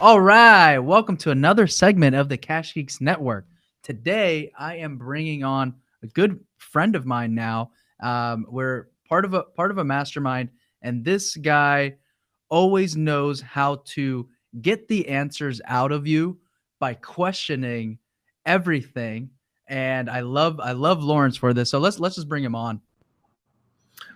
All right, welcome to another segment of the Cash Geeks Network. Today, I am bringing on a good friend of mine. Now, um, we're part of a part of a mastermind, and this guy always knows how to get the answers out of you by questioning everything. And I love I love Lawrence for this. So let's let's just bring him on.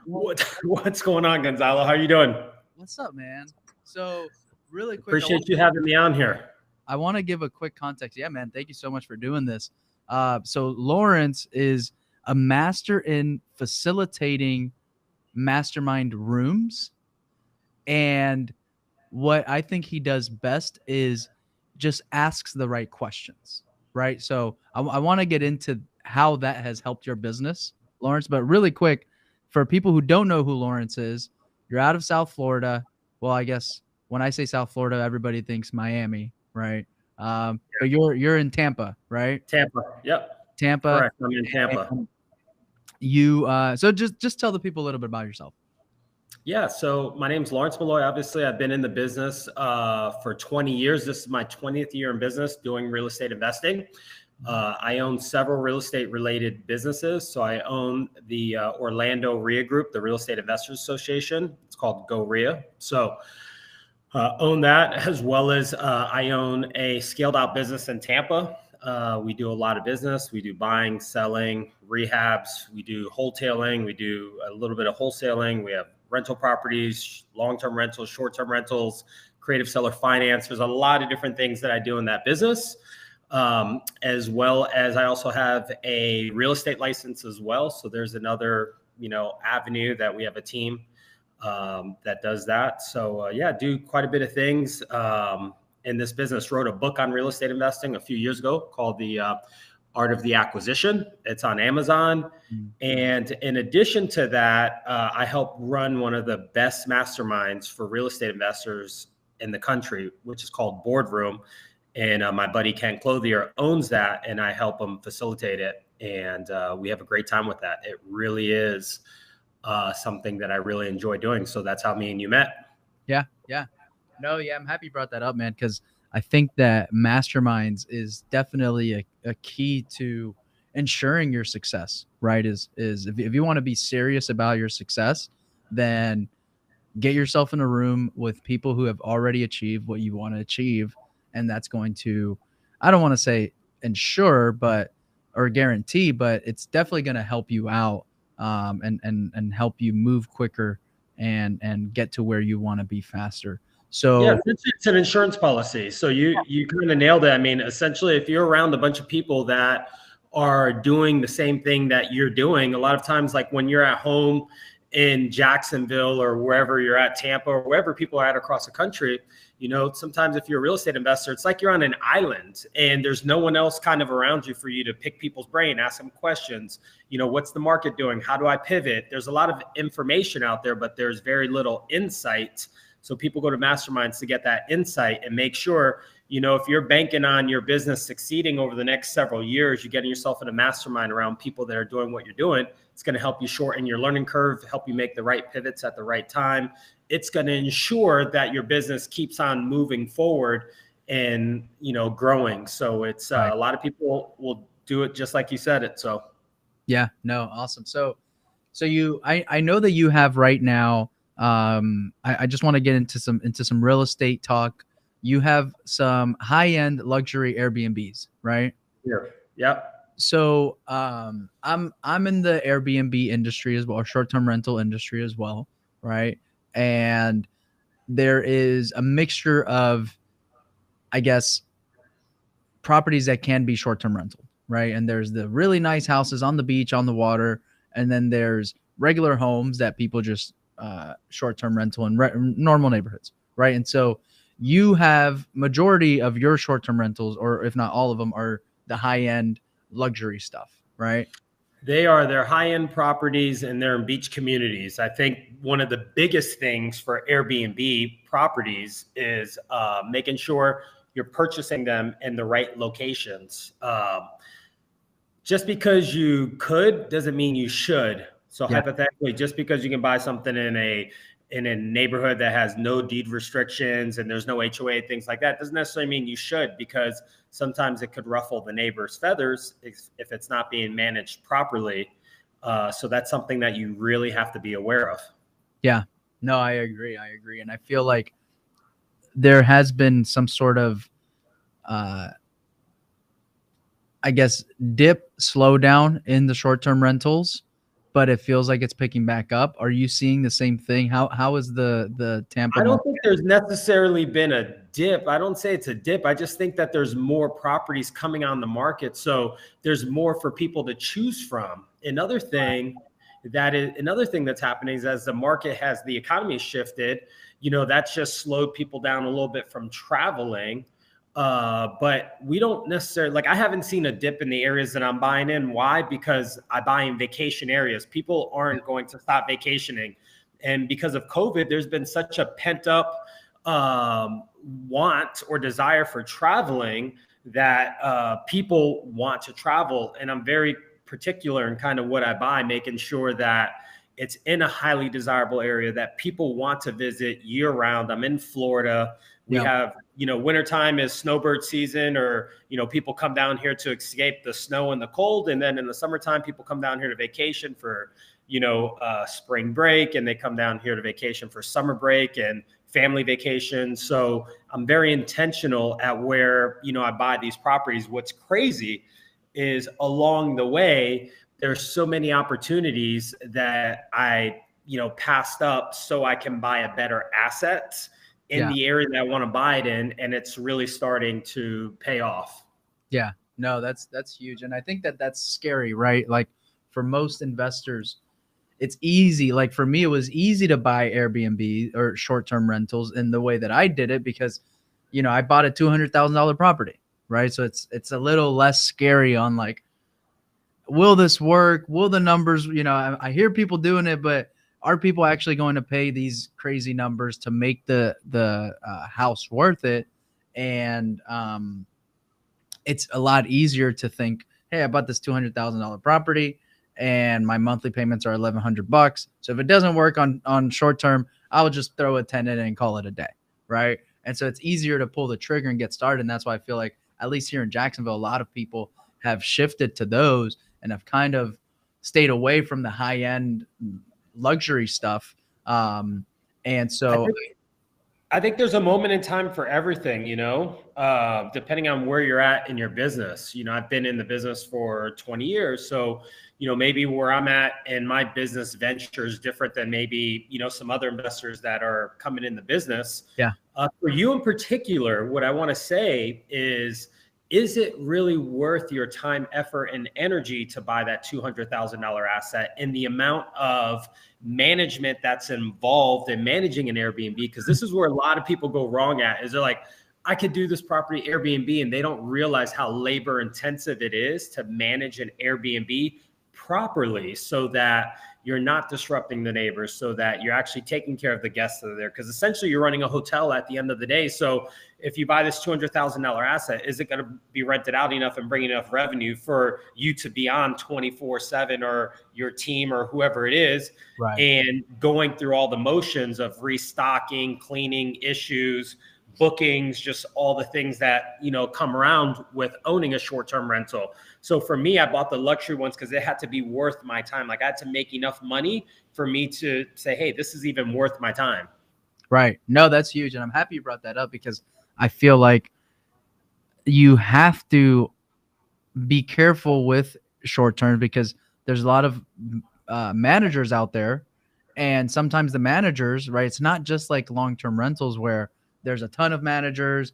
What, what's going on, Gonzalo? How are you doing? What's up, man? So really quick. Appreciate you having me on here. I want to give a quick context. Yeah, man. Thank you so much for doing this. Uh, so Lawrence is a master in facilitating mastermind rooms, and what I think he does best is just asks the right questions. Right. So I, I want to get into how that has helped your business, Lawrence. But really quick, for people who don't know who Lawrence is, you're out of South Florida. Well, I guess when I say South Florida, everybody thinks Miami, right? Um, but you're you're in Tampa, right? Tampa. Yep. Tampa. Correct. I'm in Tampa. And You uh, so just just tell the people a little bit about yourself. Yeah. So my name's Lawrence Malloy. Obviously, I've been in the business uh, for 20 years. This is my 20th year in business doing real estate investing. Uh, I own several real estate related businesses. So I own the uh, Orlando RIA Group, the Real Estate Investors Association. It's called Goreia. So uh, own that as well as uh, I own a scaled out business in Tampa. Uh, we do a lot of business. We do buying, selling, rehabs. We do wholesaling. We do a little bit of wholesaling. We have rental properties, long term rentals, short term rentals, creative seller finance. There's a lot of different things that I do in that business. Um, as well as I also have a real estate license as well. So there's another, you know, avenue that we have a team um, that does that. So uh, yeah, do quite a bit of things um, in this business. Wrote a book on real estate investing a few years ago called the uh, Art of the Acquisition. It's on Amazon. Mm-hmm. And in addition to that, uh, I help run one of the best masterminds for real estate investors in the country, which is called Boardroom. And uh, my buddy Ken Clothier owns that, and I help him facilitate it. And uh, we have a great time with that. It really is uh, something that I really enjoy doing. So that's how me and you met. Yeah, yeah. No, yeah, I'm happy you brought that up, man, because I think that masterminds is definitely a, a key to ensuring your success, right? Is is if, if you want to be serious about your success, then get yourself in a room with people who have already achieved what you want to achieve. And that's going to, I don't want to say ensure, but or guarantee, but it's definitely going to help you out um, and and and help you move quicker and and get to where you want to be faster. So yeah, it's, it's an insurance policy. So you you kind of nailed it. I mean, essentially, if you're around a bunch of people that are doing the same thing that you're doing, a lot of times, like when you're at home in Jacksonville or wherever you're at, Tampa or wherever people are at across the country, you know, sometimes if you're a real estate investor, it's like you're on an island and there's no one else kind of around you for you to pick people's brain, ask them questions. You know, what's the market doing? How do I pivot? There's a lot of information out there, but there's very little insight. So people go to masterminds to get that insight and make sure, you know, if you're banking on your business succeeding over the next several years, you're getting yourself in a mastermind around people that are doing what you're doing. It's going to help you shorten your learning curve, help you make the right pivots at the right time, it's going to ensure that your business keeps on moving forward and you know growing. So it's uh, right. a lot of people will do it just like you said it so. Yeah no awesome. So so you i i know that you have right now um i, I just want to get into some into some real estate talk. You have some high-end luxury airbnbs right? Yeah yep so um i'm i'm in the airbnb industry as well or short-term rental industry as well right? And there is a mixture of i guess properties that can be short-term rental right? And there's the really nice houses on the beach on the water and then there's regular homes that people just uh, short-term rental in re- normal neighborhoods right? And so you have majority of your short-term rentals or if not all of them are the high-end luxury stuff right they are their high-end properties and they're in beach communities. I think one of the biggest things for Airbnb properties is uh, making sure you're purchasing them in the right locations. Um, just because you could doesn't mean you should. So yeah. hypothetically, just because you can buy something in a in a neighborhood that has no deed restrictions and there's no HOA, things like that, doesn't necessarily mean you should because sometimes it could ruffle the neighbor's feathers if, if it's not being managed properly. Uh, so that's something that you really have to be aware of. Yeah, no, I agree. I agree. And I feel like there has been some sort of, uh, I guess, dip slowdown in the short term rentals but it feels like it's picking back up. Are you seeing the same thing? How how is the the Tampa? I don't market? think there's necessarily been a dip. I don't say it's a dip. I just think that there's more properties coming on the market, so there's more for people to choose from. Another thing that is another thing that's happening is as the market has the economy shifted, you know, that's just slowed people down a little bit from traveling. Uh, but we don't necessarily like I haven't seen a dip in the areas that I'm buying in. Why? Because I buy in vacation areas. People aren't going to stop vacationing. And because of COVID, there's been such a pent up um, want or desire for traveling that uh, people want to travel. And I'm very particular in kind of what I buy, making sure that it's in a highly desirable area that people want to visit year round. I'm in Florida. We yeah. have, you know, wintertime is snowbird season, or, you know, people come down here to escape the snow and the cold. And then in the summertime, people come down here to vacation for, you know, uh, spring break, and they come down here to vacation for summer break and family vacation. So I'm very intentional at where, you know, I buy these properties. What's crazy is along the way, there's so many opportunities that I, you know, passed up so I can buy a better asset in yeah. the area that I want to buy it in, and it's really starting to pay off. Yeah, no, that's that's huge, and I think that that's scary, right? Like for most investors, it's easy. Like for me, it was easy to buy Airbnb or short-term rentals in the way that I did it because, you know, I bought a two hundred thousand dollar property, right? So it's it's a little less scary on like, will this work? Will the numbers? You know, I, I hear people doing it, but are people actually going to pay these crazy numbers to make the the uh, house worth it? And um, it's a lot easier to think, hey, I bought this two hundred thousand dollar property, and my monthly payments are eleven hundred bucks. So if it doesn't work on on short term, I'll just throw a tenant and call it a day, right? And so it's easier to pull the trigger and get started. And that's why I feel like at least here in Jacksonville, a lot of people have shifted to those and have kind of stayed away from the high end luxury stuff. Um, and so I think, I think, there's a moment in time for everything, you know, uh, depending on where you're at in your business. You know, I've been in the business for 20 years. So, you know, maybe where I'm at in my business venture is different than maybe, you know, some other investors that are coming in the business. Yeah. Uh, for you in particular, what I want to say is, is it really worth your time, effort, and energy to buy that $200,000 asset in the amount of management that's involved in managing an Airbnb? Because this is where a lot of people go wrong at is they're like, I could do this property Airbnb, and they don't realize how labor intensive it is to manage an Airbnb properly so that you're not disrupting the neighbors so that you're actually taking care of the guests that are there because essentially you're running a hotel at the end of the day so if you buy this $200000 asset is it going to be rented out enough and bring enough revenue for you to be on 24 7 or your team or whoever it is right. and going through all the motions of restocking cleaning issues bookings just all the things that you know come around with owning a short-term rental so for me, I bought the luxury ones because it had to be worth my time. Like I had to make enough money for me to say, hey, this is even worth my time. Right. No, that's huge. And I'm happy you brought that up because I feel like you have to be careful with short term because there's a lot of uh, managers out there. And sometimes the managers, right? It's not just like long term rentals where there's a ton of managers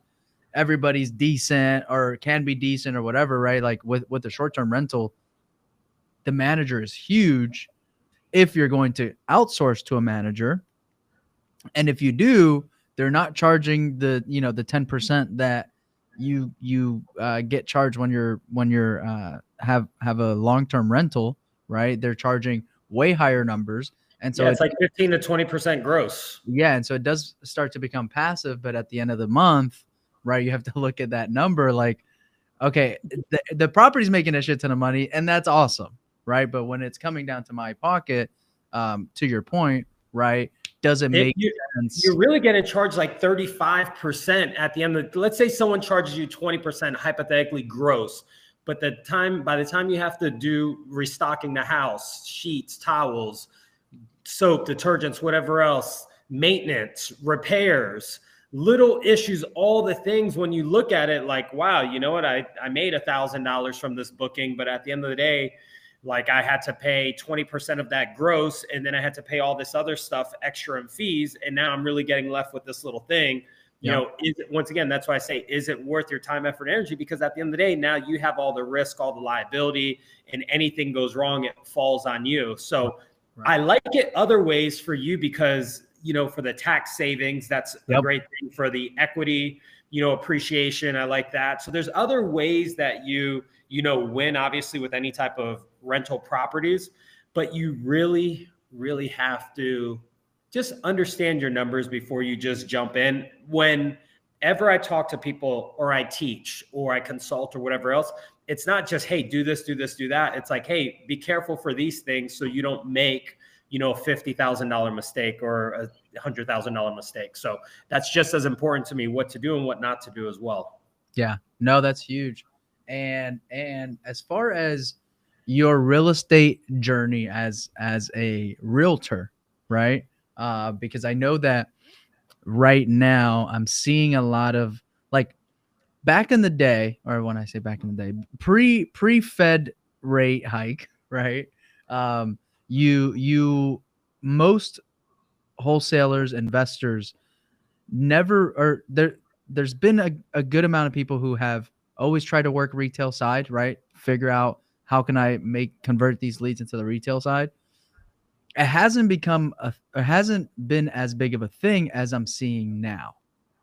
everybody's decent or can be decent or whatever, right? Like with with the short term rental, the manager is huge if you're going to outsource to a manager. And if you do, they're not charging the you know the 10% that you you uh, get charged when you're when you're uh, have have a long term rental, right? They're charging way higher numbers. And so yeah, it's like 15 to 20% gross. Yeah. And so it does start to become passive, but at the end of the month, right? You have to look at that number like, okay, the, the property's making a shit ton of money, and that's awesome, right? But when it's coming down to my pocket, um, to your point, right? Doesn't make you- sense. You're really getting charged like 35% at the end of let's say someone charges you 20% hypothetically gross, but the time by the time you have to do restocking the house, sheets, towels, soap, detergents, whatever else, maintenance, repairs, little issues, all the things when you look at it like, wow, you know what? I, I made a thousand dollars from this booking, but at the end of the day, like I had to pay 20% of that gross and then I had to pay all this other stuff extra in fees. And now I'm really getting left with this little thing. You Yeah. know, is it once again, that's why I say, is it worth your time, effort, energy? Because at the end of the day, now you have all the risk, all the liability, and anything goes wrong, it falls on you. So I like it other ways for you because you know for the tax savings, that's a great thing for the equity, you know, appreciation. I like that. So there's other ways that you you know win obviously with any type of rental properties, but you really really have to just understand your numbers before you just jump in. Whenever I talk to people or I teach or I consult or whatever else, it's not just hey do this do this do that it's like hey be careful for these things so you don't make you know a $50000 mistake or a $100000 mistake so that's just as important to me what to do and what not to do as well Yeah, no, that's huge. And and as far as your real estate journey as as a realtor, right? Uh, because I know that right now I'm seeing a lot of like back in the day, or when I say back in the day, pre pre Fed rate hike, right? Um, you you most wholesalers, investors never or there there's been a, a good amount of people who have always tried to work retail side, right? Figure out how can I make convert these leads into the retail side. It hasn't become a it hasn't been as big of a thing as I'm seeing now,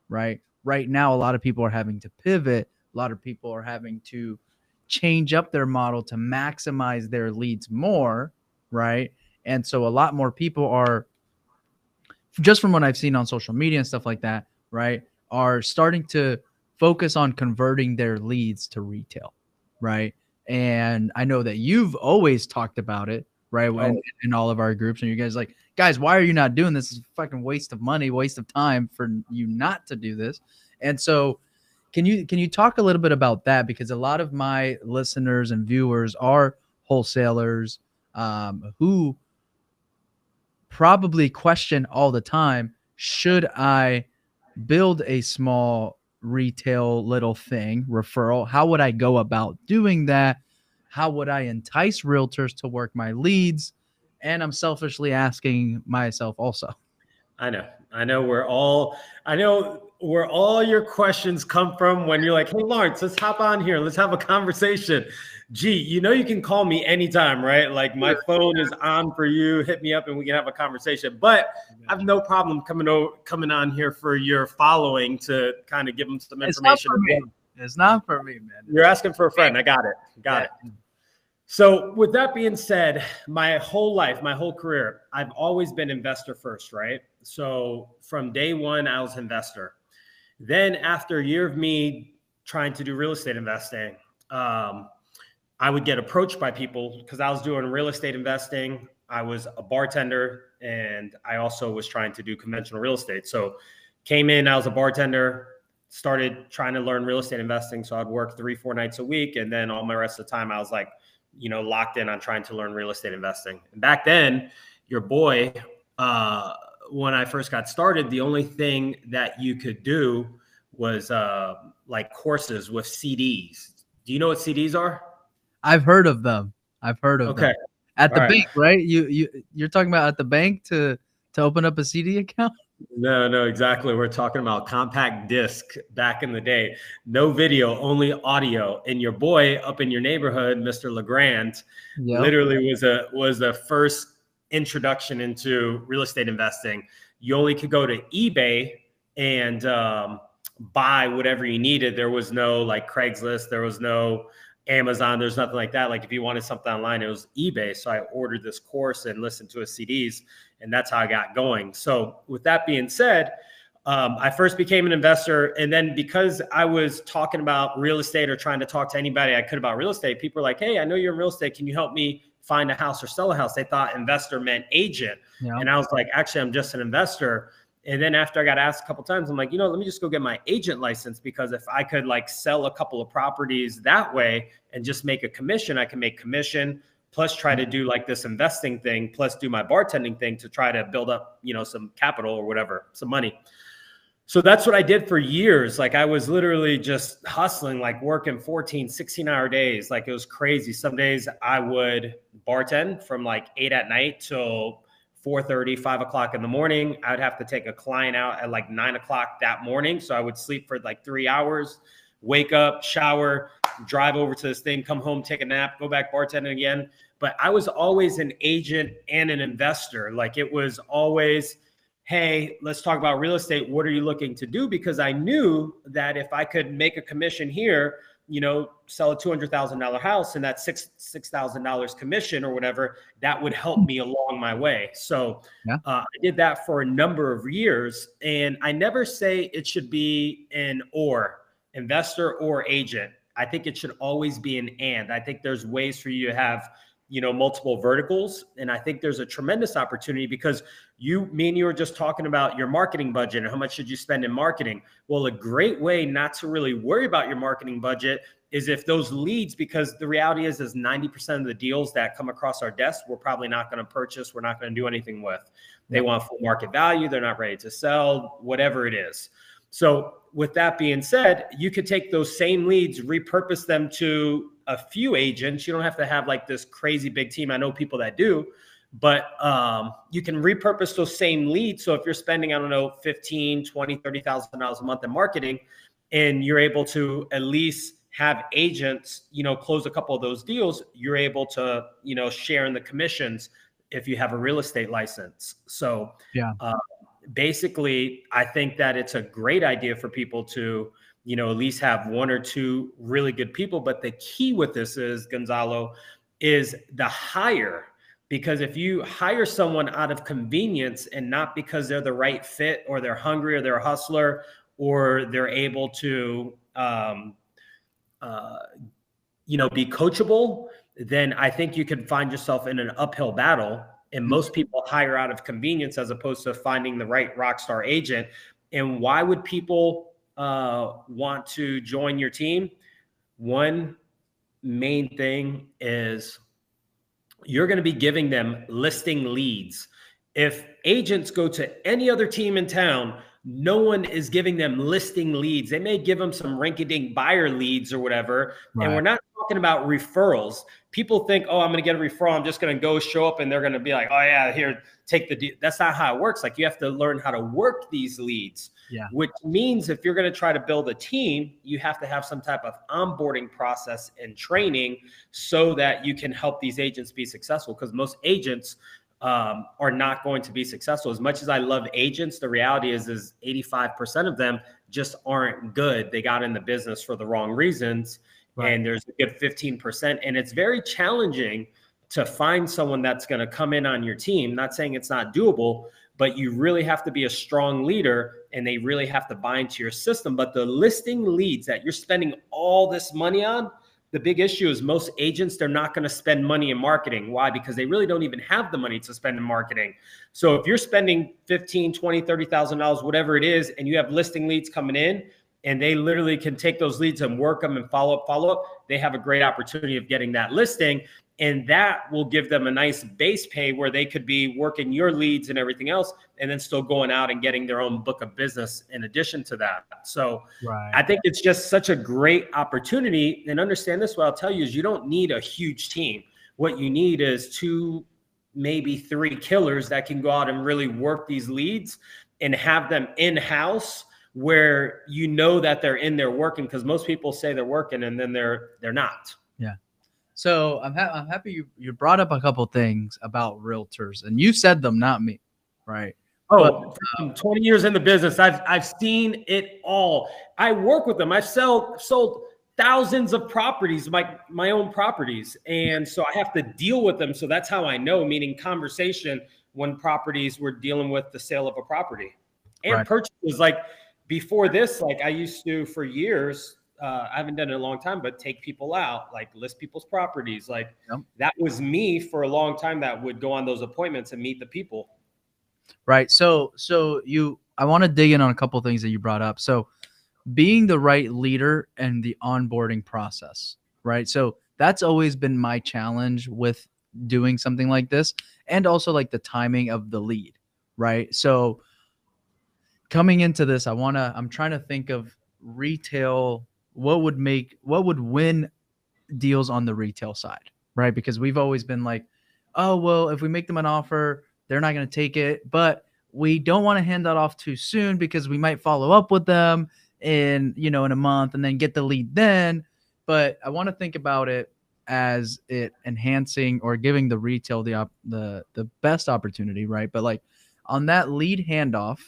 right? Right now, a lot of people are having to pivot. A lot of people are having to change up their model to maximize their leads more, right? And so a lot more people are just from what I've seen on social media and stuff like that, right? Are starting to focus on converting their leads to retail, right? And I know that you've always talked about it, right? When in all of our groups, and you guys like, guys, why are you not doing this? It's a fucking waste of money, waste of time for you not to do this. And so, can you can you talk a little bit about that? Because a lot of my listeners and viewers are wholesalers um, who probably question all the time: Should I build a small retail little thing referral? How would I go about doing that? How would I entice realtors to work my leads? And I'm selfishly asking myself also. i know i know we're all i know where all your questions come from when you're like hey lawrence let's hop on here let's have a conversation gee you know you can call me anytime right like my phone is on for you hit me up and we can have a conversation but I have no problem coming over, coming on here for your following to kind of give them some information. It's not for me. It's not for me, man. You're asking for a friend. I got it. Got it. So, with that being said, my whole life, my whole career, I've always been investor first, right? So, from day one, I was investor. Then, after a year of me trying to do real estate investing, um, I would get approached by people because I was doing real estate investing. I was a bartender and I also was trying to do conventional real estate. So, came in, I was a bartender, started trying to learn real estate investing. So, I'd work three, four nights a week. And then all my rest of the time, I was like, you know, locked in on trying to learn real estate investing. And back then, your boy, uh, when I first got started, the only thing that you could do was uh, like courses with CDs. Do you know what CDs are? I've heard of them. I've heard of Okay. them. At the All right. bank, right? You you you're talking about at the bank to to open up a CD account? No, no, exactly. We're talking about compact disc back in the day. No video, only audio. And your boy up in your neighborhood, Mr. Legrand, Yep. literally was a was the first introduction into real estate investing. You only could go to eBay and um, buy whatever you needed. There was no like Craigslist. There was no Amazon. There's nothing like that. Like if you wanted something online, it was eBay. So I ordered this course and listened to his CDs, and that's how I got going. So with that being said, um, I first became an investor, and then because I was talking about real estate or trying to talk to anybody I could about real estate, people were like, "Hey, I know you're in real estate. Can you help me find a house or sell a house. They thought investor meant agent. Yeah. And I was like, actually, I'm just an investor. And then after I got asked a couple times, I'm like, you know, let me just go get my agent license because if I could like sell a couple of properties that way and just make a commission, I can make commission plus try to mm-hmm. do like this investing thing, plus do my bartending thing to try to build up, you know, some capital or whatever, some money. So that's what I did for years. Like I was literally just hustling, like working 14, 16 hour days. Like it was crazy. Some days I would bartend from like eight at night till 4 30, 5 o'clock in the morning. I'd have to take a client out at like nine o'clock that morning. So I would sleep for like three hours, wake up, shower, drive over to this thing, come home, take a nap, go back bartending again. But I was always an agent and an investor. Like it was always, hey, let's talk about real estate. What are you looking to do? Because I knew that if I could make a commission here, you know, sell a two hundred thousand dollar house and that six six thousand dollars commission or whatever, that would help me along my way. So yeah. uh, I did that for a number of years, and I never say it should be an or investor or agent. I think it should always be an and. I think there's ways for you to have you know multiple verticals. And i think there's a tremendous opportunity because you me and you were just talking about your marketing budget and how much should you spend in marketing. Well a great way not to really worry about your marketing budget is if those leads because the reality is is 90% of the deals that come across our desk we're probably not going to purchase we're not going to do anything with. They want full market value they're not ready to sell whatever it is. So with that being said you could take those same leads repurpose them to a few agents. You don't have to have like this crazy big team. I know people that do, but um, you can repurpose those same leads. So if you're spending, I don't know, 15, 20, 30,000 dollars a month in marketing and you're able to at least have agents, you know, close a couple of those deals, you're able to, you know, share in the commissions if you have a real estate license. So yeah. Uh, basically, I think that it's a great idea for people to you know, at least have one or two really good people. But the key with this is, Gonzalo, is the hire. Because if you hire someone out of convenience and not because they're the right fit or they're hungry or they're a hustler or they're able to, um, uh, you know, be coachable, then I think you can find yourself in an uphill battle. And mm-hmm. most people hire out of convenience as opposed to finding the right rock star agent. And why would people uh, want to join your team, one main thing is you're going to be giving them listing leads. If agents go to any other team in town, no one is giving them listing leads. They may give them some rinky dink buyer leads or whatever. Right. And we're not talking about referrals. People think, oh, I'm going to get a referral. I'm just going to go show up and they're going to be like, oh, yeah, here, take the deal. That's not how it works. Like you have to learn how to work these leads. Yeah. Which means if you're going to try to build a team, you have to have some type of onboarding process and training so that you can help these agents be successful. Because most agents um, are not going to be successful. As much as I love agents, the reality is is 85% of them just aren't good. They got in the business for the wrong reasons. Right. And there's a good 15%. And it's very challenging to find someone that's going to come in on your team. Not saying it's not doable, but you really have to be a strong leader and they really have to buy into your system. But the listing leads that you're spending all this money on, the big issue is most agents they're not going to spend money in marketing why because they really don't even have the money to spend in marketing so if you're spending 15 20 30000 dollars whatever it is and you have listing leads coming in and they literally can take those leads and work them and follow up follow up they have a great opportunity of getting that listing. And that will give them a nice base pay where they could be working your leads and everything else and then still going out and getting their own book of business in addition to that. So right. i think it's just such a great opportunity. And understand this what i'll tell you is you don't need a huge team. What you need is two maybe three killers that can go out and really work these leads and have them in house where you know that they're in there working because most people say they're working and then they're they're not yeah so I'm ha- I'm happy you you brought up a couple things about realtors, and you said them, not me, right? Oh, but, um, 20 years in the business, I've I've seen it all. I work with them. I've sell sold thousands of properties, my my own properties, and so I have to deal with them. So that's how I know. Meaning conversation when properties we're dealing with the sale of a property and right. purchases. Like before this, like I used to for years uh, I haven't done it in a long time, but take people out, like list people's properties. Like yep. that was me for a long time that would go on those appointments and meet the people. Right. So, so you, I want to dig in on a couple things that you brought up. So, being the right leader and the onboarding process, right? So, that's always been my challenge with doing something like this and also like the timing of the lead, right? So, coming into this, I want to, I'm trying to think of retail, what would make, what would win deals on the retail side, right? Because we've always been like, oh, well, if we make them an offer, they're not going to take it, but we don't want to hand that off too soon because we might follow up with them in, you know, in a month and then get the lead then. But I want to think about it as it enhancing or giving the retail the op- the the best opportunity, right? But like on that lead handoff,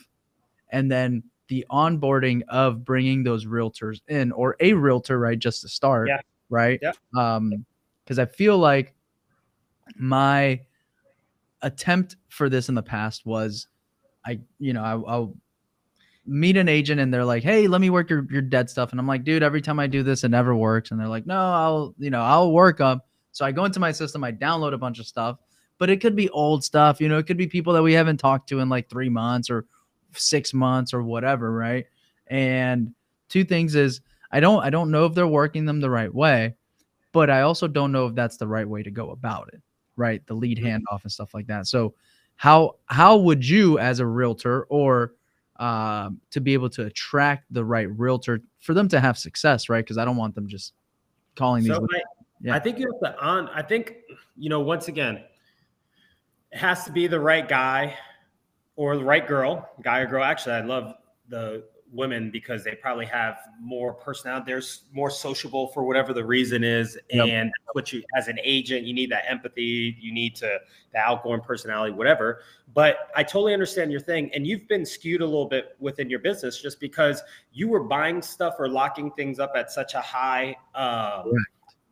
and then the onboarding of bringing those realtors in or a realtor, right, just to start, yeah. right? Yeah. Um, because I feel like my attempt for this in the past was, I, you know, I, I'll meet an agent and they're like, "Hey, let me work your your dead stuff," and I'm like, "Dude, every time I do this, it never works." And they're like, "No, I'll, you know, I'll work them." So I go into my system, I download a bunch of stuff, but it could be old stuff. You know, it could be people that we haven't talked to in like three months or six months or whatever, right? And two things is I don't I don't know if they're working them the right way, but I also don't know if that's the right way to go about it, right? The lead handoff and stuff like that. So how how would you as a realtor or um, to be able to attract the right realtor for them to have success, right? Because I don't want them just calling these. So I, yeah. I think you have to on. I think you know once again, it has to be the right guy or the right girl, guy or girl. Actually, I love the women because they probably have more personality. They're more sociable for whatever the reason is, yep. and what you as an agent, you need that empathy. You need to the outgoing personality, whatever. But I totally understand your thing, and you've been skewed a little bit within your business just because you were buying stuff or locking things up at such a high. Um,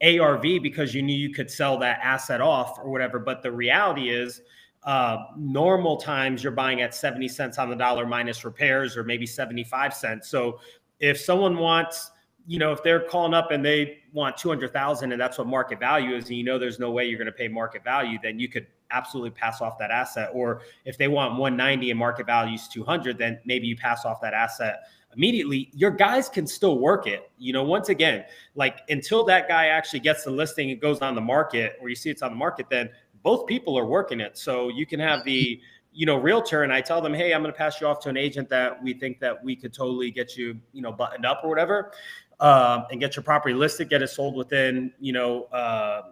ARV because you knew you could sell that asset off or whatever. But the reality is, uh, normal times you're buying at 70 cents on the dollar minus repairs or maybe 75 cents. So if someone wants, you know, if they're calling up and they want 200,000 and that's what market value is, and you know there's no way you're going to pay market value, then you could absolutely pass off that asset. Or if they want 190 and market value is 200, then maybe you pass off that asset immediately. Your guys can still work it. You know, once again, like until that guy actually gets the listing and goes on the market or you see it's on the market, then both people are working it. So you can have the, you know, realtor and I tell them, hey, I'm going to pass you off to an agent that we think that we could totally get you, you know, buttoned up or whatever, um, and get your property listed, get it sold within, you know, uh,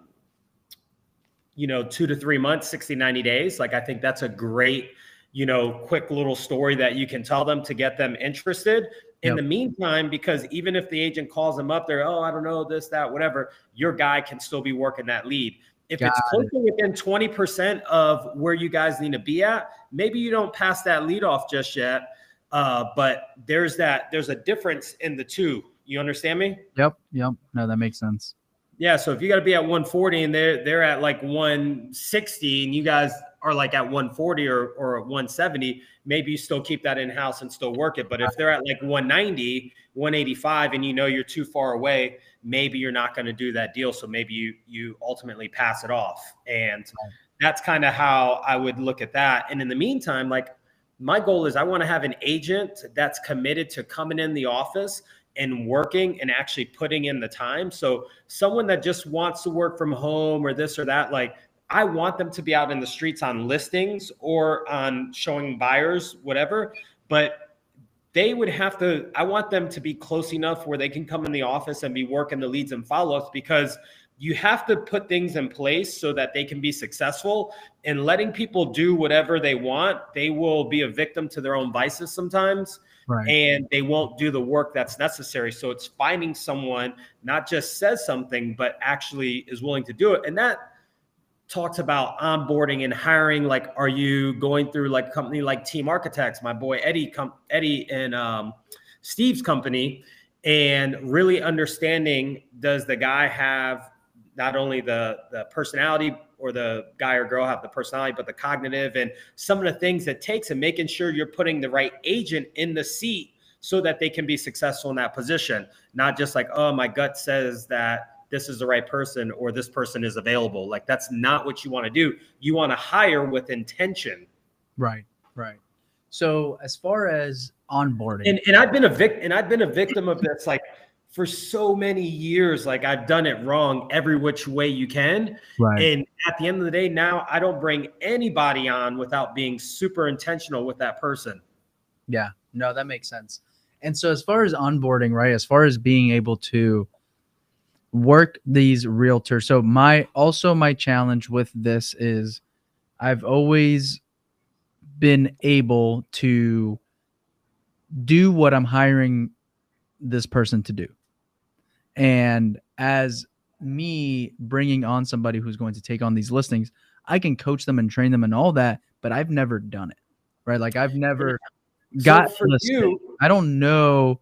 you know, two to three months, 60, 90 days. Like I think that's a great, you know, quick little story that you can tell them to get them interested. In yep. the meantime, because even if the agent calls them up, they're, oh, I don't know, this, that, whatever, your guy can still be working that lead. If Got it's closer it. within 20% of where you guys need to be at, maybe you don't pass that lead off just yet. Uh, but there's that, there's a difference in the two. You understand me? Yep. Yep. No, that makes sense. Yeah. So if you got to be at 140 and they're they're at like 160 and you guys are like at 140 or or 170, maybe you still keep that in house and still work it. But if they're at like 190, 185, and you know you're too far away, maybe you're not going to do that deal. So maybe you you ultimately pass it off. And that's kind of how I would look at that. And in the meantime, like my goal is I want to have an agent that's committed to coming in the office and working and actually putting in the time. So someone that just wants to work from home or this or that, like I want them to be out in the streets on listings or on showing buyers, whatever. But they would have to i want them to be close enough where they can come in the office and be working the leads and follow-ups because you have to put things in place so that they can be successful and letting people do whatever they want they will be a victim to their own vices sometimes right. and they won't do the work that's necessary so it's finding someone not just says something but actually is willing to do it and that talks about onboarding and hiring like are you going through like company like team architects my boy eddie com- eddie and um, steve's company and really understanding does the guy have not only the the personality or the guy or girl have the personality but the cognitive and some of the things it takes and making sure you're putting the right agent in the seat so that they can be successful in that position. Not just like, oh, my gut says that this is the right person or this person is available. Like that's not what you want to do. You want to hire with intention. Right, right. So as far as onboarding, and, and I've been a victim, and I've been a victim of this. Like for so many years, like I've done it wrong every which way you can. Right. And at the end of the day, now I don't bring anybody on without being super intentional with that person. Yeah, no, that makes sense. And so as far as onboarding, right, as far as being able to work these realtors. So my also my challenge with this is I've always been able to do what I'm hiring this person to do. And as me bringing on somebody who's going to take on these listings, I can coach them and train them and all that, but I've never done it. Right? Like I've never so got for you, I don't know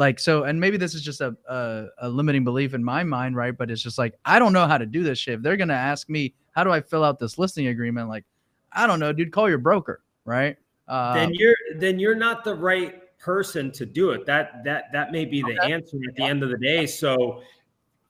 like so and maybe this is just a, a, a limiting belief in my mind right? But it's just like i don't know how to do this shit. If they're gonna ask me how do i fill out this listing agreement? Like i don't know dude call your broker right? Uh, then you're then you're not the right person to do it. That that that may be the okay. answer at the end of the day. So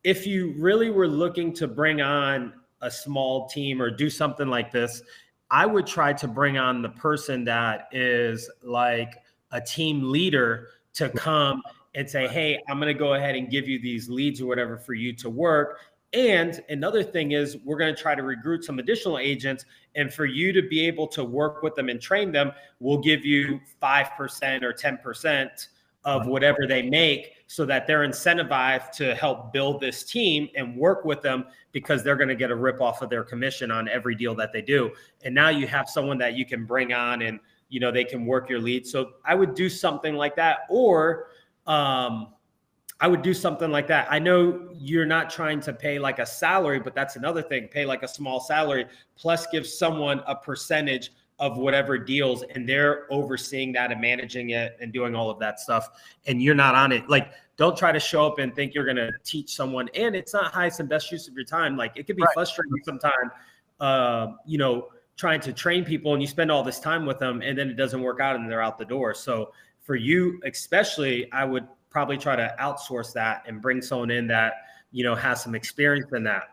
if you really were looking to bring on a small team or do something like this i would try to bring on the person that is like a team leader to come and say, hey, I'm going to go ahead and give you these leads or whatever for you to work. And another thing is, we're going to try to recruit some additional agents. And for you to be able to work with them and train them, we'll give you 5% or 10% of whatever they make so that they're incentivized to help build this team and work with them because they're going to get a rip off of their commission on every deal that they do. And now you have someone that you can bring on and you know they can work your lead so i would do something like that or um, i would do something like that i know you're not trying to pay like a salary but that's another thing pay like a small salary plus give someone a percentage of whatever deals and they're overseeing that and managing it and doing all of that stuff and you're not on it like don't try to show up and think you're going to teach someone and it's not highest and best use of your time like it can be right. frustrating sometimes uh, you know trying to train people and you spend all this time with them and then it doesn't work out and they're out the door. So for you, especially, I would probably try to outsource that and bring someone in that, you know, has some experience in that.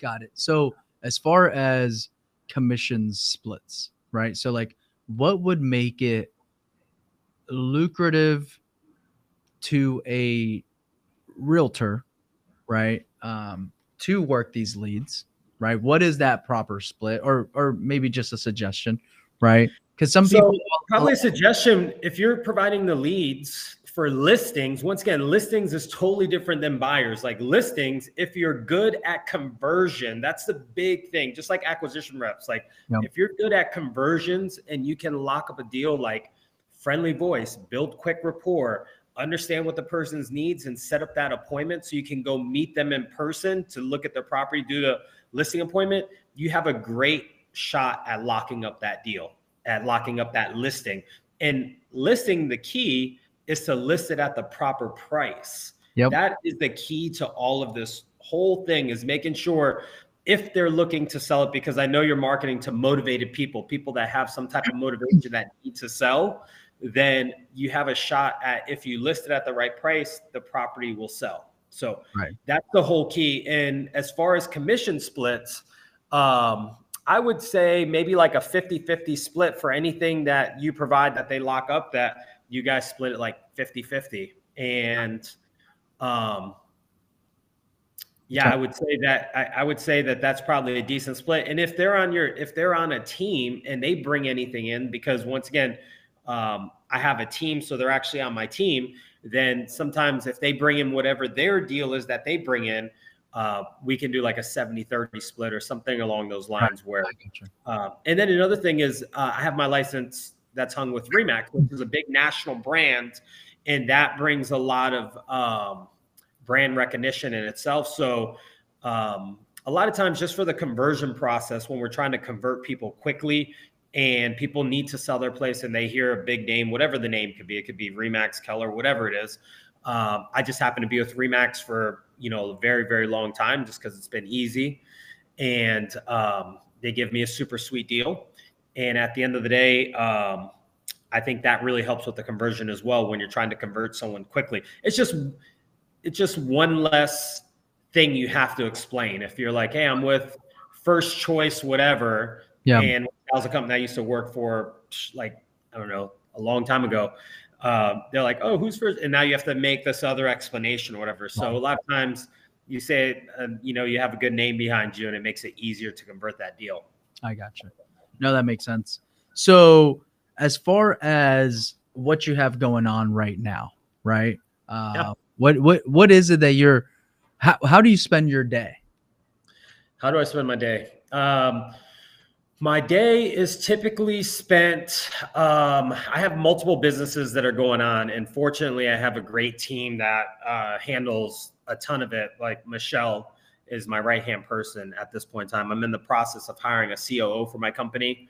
Got it. So as far as commissions splits, right? So like what would make it lucrative to a realtor, right? Um, to work these leads right? What is that proper split, or or maybe just a suggestion, right? Because some so people probably a suggestion if you're providing the leads for listings. Once again, listings is totally different than buyers. Like listings, if you're good at conversion, that's the big thing. Just like acquisition reps, like if you're good at conversions and you can lock up a deal like friendly voice, build quick rapport, understand what the person's needs and set up that appointment so you can go meet them in person to look at their property, do the listing appointment, you have a great shot at locking up that deal, at locking up that listing. And listing the key is to list it at the proper price. Yep. That is the key to all of this whole thing is making sure if they're looking to sell it because I know you're marketing to motivated people, people that have some type of motivation that need to sell, then you have a shot at if you list it at the right price, the property will sell. So right. that's the whole key. And as far as commission splits, um, I would say maybe like a 50 50 split for anything that you provide that they lock up, that you guys split it like 50 50. And um, yeah, I would say that I, I, would say that that's probably a decent split. And if they're on your if they're on a team and they bring anything in, because once again, um, I have a team, so they're actually on my team then sometimes if they bring in whatever their deal is that they bring in, uh, we can do like a 70 30 split or something along those lines. Where, uh, and then another thing is, uh, I have my license that's hung with Remax, which is a big national brand, and that brings a lot of um, brand recognition in itself. So, um, a lot of times, just for the conversion process, when we're trying to convert people quickly, and people need to sell their place and they hear a big name, whatever the name could be, it could be Remax Keller, whatever it is. Um, I just happen to be with Remax for you know a very very long time, just because it's been easy, and um, they give me a super sweet deal. And at the end of the day, um, I think that really helps with the conversion as well when you're trying to convert someone quickly. It's just it's just one less thing you have to explain. If you're like, hey, I'm with first choice, whatever, Yeah. and that was a company I used to work for, like I don't know, a long time ago. Uh, they're like, oh, who's first? And now you have to make this other explanation or whatever. So a lot of times you say, uh, you know, you have a good name behind you, and it makes it easier to convert that deal. I gotcha. No, that makes sense. So, as far as what you have going on right now, right? Uh, Yeah. What what what is it that you're? How how do you spend your day? How do I spend my day? Um, my day is typically spent. Um, I have multiple businesses that are going on, and fortunately, I have a great team that uh, handles a ton of it. Like Michelle is my right hand person at this point in time. I'm in the process of hiring a COO for my company.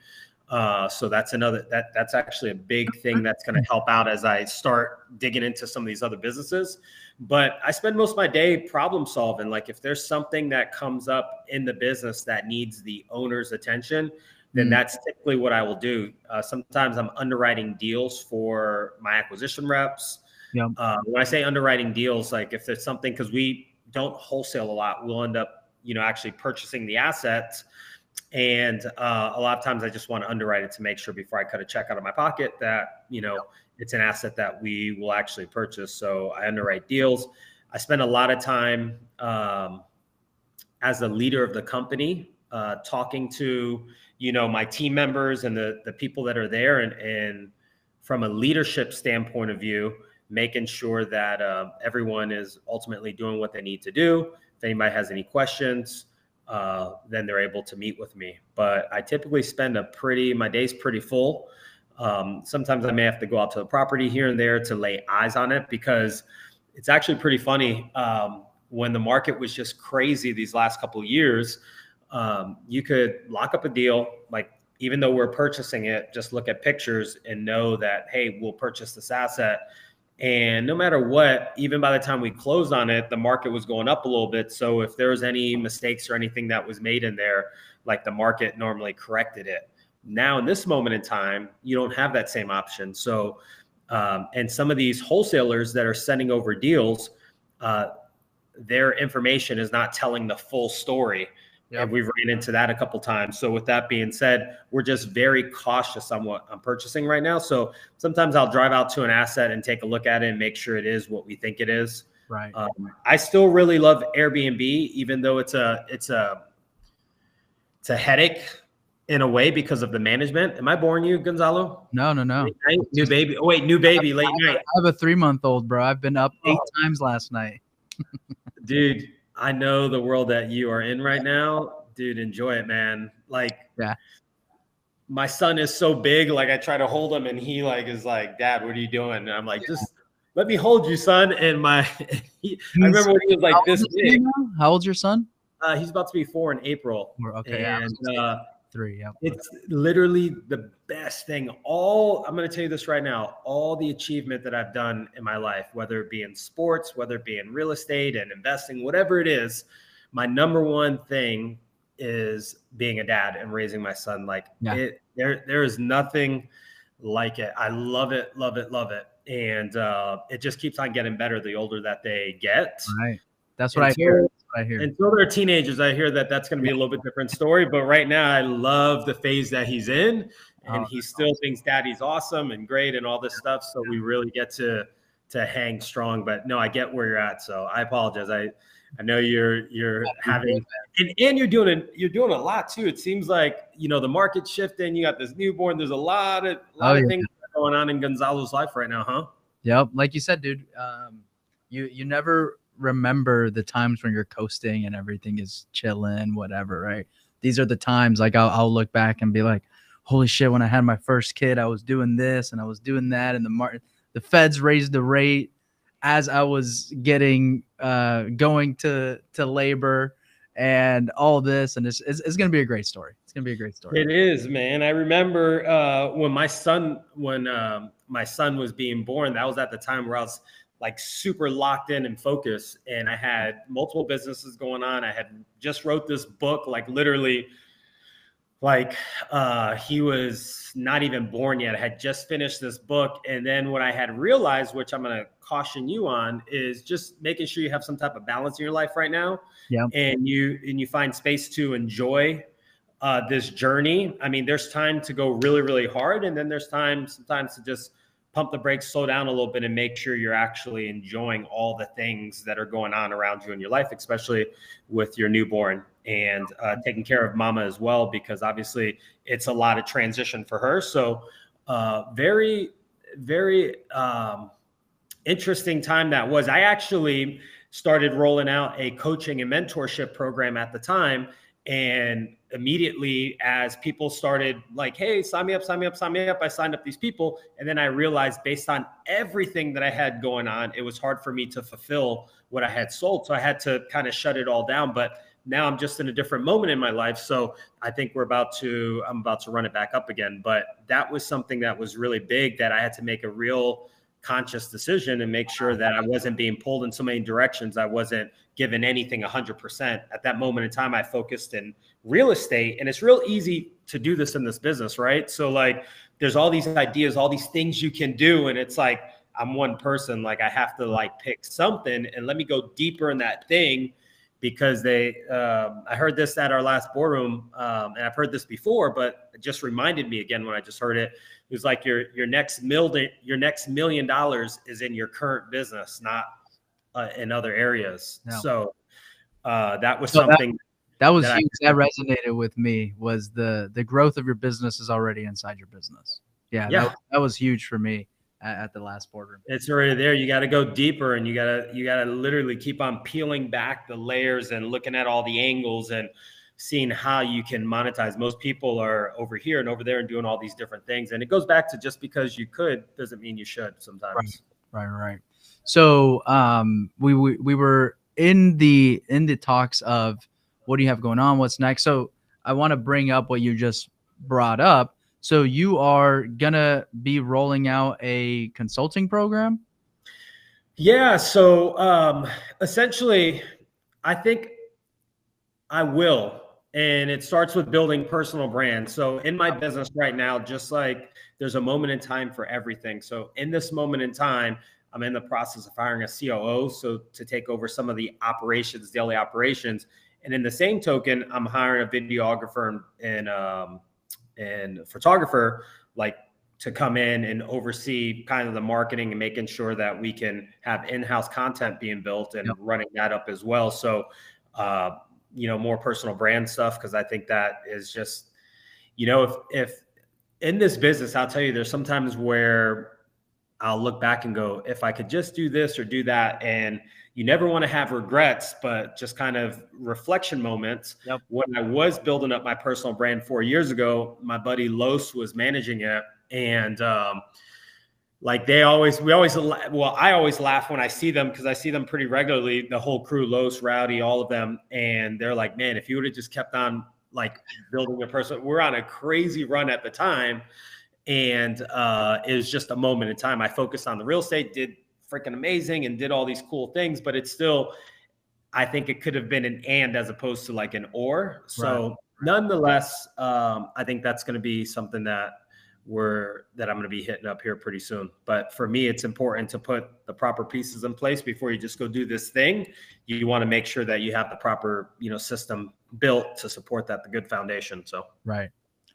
Uh, so that's another that that's actually a big thing that's going to help out as I start digging into some of these other businesses. But I spend most of my day problem solving. Like if there's something that comes up in the business that needs the owner's attention, then Mm. that's typically what I will do. Uh, sometimes I'm underwriting deals for my acquisition reps. Uh, when I say underwriting deals, like if there's something because we don't wholesale a lot, we'll end up you know actually purchasing the assets and uh, a lot of times I just want to underwrite it to make sure before I cut a check out of my pocket that, you know, it's an asset that we will actually purchase. So I underwrite deals. I spend a lot of time um, as a leader of the company uh, talking to, you know, my team members and the, the people that are there. And, and from a leadership standpoint of view, making sure that uh, everyone is ultimately doing what they need to do. If anybody has any questions, uh, then they're able to meet with me. But I typically spend a pretty, my day's pretty full. Um, sometimes I may have to go out to the property here and there to lay eyes on it because it's actually pretty funny. Um, when the market was just crazy these last couple years, um, you could lock up a deal, like even though we're purchasing it, just look at pictures and know that, hey, we'll purchase this asset. And no matter what, even by the time we closed on it, the market was going up a little bit. So if there was any mistakes or anything that was made in there, like the market normally corrected it. Now, in this moment in time, you don't have that same option. So, um, and some of these wholesalers that are sending over deals, uh, their information is not telling the full story. Yep. And we've ran into that a couple times. So, with that being said, we're just very cautious on what I'm purchasing right now. So, sometimes I'll drive out to an asset and take a look at it and make sure it is what we think it is. Right. Um, I still really love Airbnb, even though it's a it's a it's a headache in a way because of the management. Am I boring you, Gonzalo? no, no, no. Night? New baby. Oh wait, new baby, late night. I have a three month old, bro. I've been up eight times last night. Dude, I know the world that you are in right now. Dude, enjoy it, man. Like Yeah. My son is so big, like I try to hold him and he like is like, Dad, what are you doing? And I'm like, just let me hold you, son. And my he, I remember when he was like this old is he big. How old's your son? Uh, he's about to be four in April. Okay, yeah, I and uh, three. Yeah. it's literally the best thing. All I'm going to tell you this right now all the achievement that I've done in my life, whether it be in sports, whether it be in real estate and investing, whatever it is, my number one thing is being a dad and raising my son. Like Yeah. it, there, there is nothing like it. I love it, love it, love it. And uh, it just keeps on getting better the older that they get. Right. That's what I hear. That's what I hear. Until they're teenagers, I hear that that's going to be a little bit different story. But right now, I love the phase that he's in, and Oh, he still thinks daddy's awesome and great and all this stuff. So we really get to to hang strong. But no, I get where you're at. So I apologize. I I know you're you're having and, and you're doing it. You're doing a lot too. It seems like you know the market shifting. You got this newborn. There's a lot of lot Oh, of yeah. things going on in Gonzalo's life right now, huh? Yep. Like you said, dude, um, you you never remember the times when you're coasting and everything is chilling, whatever, right? These are the times like I'll, I'll look back and be like, holy shit, when I had my first kid, I was doing this and I was doing that. And the mar- the feds raised the rate as I was getting uh, going to to labor and all this. And it's, it's, it's going to be a great story. It's going to be a great story. It is, man. I remember uh, when my son, when um, my son was being born, that was at the time where I was like super locked in and focused, and I had multiple businesses going on. I had just wrote this book, like literally like uh, he was not even born yet. I had just finished this book. And then what I had realized, which I'm going to caution you on, is just making sure you have some type of balance in your life right now. Yeah. And you and you find space to enjoy uh, this journey. I mean, there's time to go really, really hard, and then there's time sometimes to just pump the brakes, slow down a little bit, and make sure you're actually enjoying all the things that are going on around you in your life, especially with your newborn and uh, taking care of mama as well, because obviously it's a lot of transition for her. So, uh, very, very um, interesting time that was. I actually started rolling out a coaching and mentorship program at the time. And immediately, as people started like, hey, sign me up, sign me up, sign me up, I signed up these people. And then I realized, based on everything that I had going on, it was hard for me to fulfill what I had sold. So I had to kind of shut it all down. But now I'm just in a different moment in my life. So I think we're about to, I'm about to run it back up again. But that was something that was really big that I had to make a real conscious decision and make sure that I wasn't being pulled in so many directions. I wasn't given anything 100%. At that moment in time, I focused in real estate. And it's real easy to do this in this business, right? So, like, there's all these ideas, all these things you can do. And it's like, I'm one person, like, I have to like pick something and let me go deeper in that thing because they um, i heard this at our last boardroom um, and i've heard this before but it just reminded me again when i just heard it it was like your your next million your next million dollars is in your current business, not uh, in other areas. No. So uh, that was so something. That, that was that. I, that resonated with me. Was the the growth of your business is already inside your business. Yeah, yeah. That, that was huge for me at, at the last boardroom. It's already there. You got to go deeper, and you got to you got to literally keep on peeling back the layers and looking at all the angles and seeing how you can monetize. Most people are over here and over there and doing all these different things. And it goes back to just because you could doesn't mean you should sometimes. Right, right, right. So um, we, we we were in the in the talks of what do you have going on, what's next. So I want to bring up what you just brought up. So you are gonna be rolling out a consulting program. Yeah. So um, essentially, I think I will and it starts with building personal brand. So in my business right now, just like there's a moment in time for everything. So in this moment in time, I'm in the process of hiring a COO, so to take over some of the operations, daily operations. And in the same token, I'm hiring a videographer and and, um, and photographer, like to come in and oversee kind of the marketing and making sure that we can have in-house content being built and yep. running that up as well. So uh, you know more personal brand stuff because I think that is just you know if if in this business I'll tell you there's sometimes where I'll look back and go if I could just do this or do that and you never want to have regrets but just kind of reflection moments yep. when I was building up my personal brand 4 years ago my buddy Los was managing it and um, like they always we always well i always laugh when i see them because i see them pretty regularly the whole crew los rowdy all of them and they're like man if you would have just kept on like building a person we're on a crazy run at the time and uh it was just a moment in time i focused on the real estate did freaking amazing and did all these cool things but it's still i think it could have been an and as opposed to like an or so right. nonetheless um i think that's going to be something that were that I'm going to be hitting up here pretty soon. But for me, it's important to put the proper pieces in place before you just go do this thing. You want to make sure that you have the proper, you know, system built to support that, the good foundation. So right.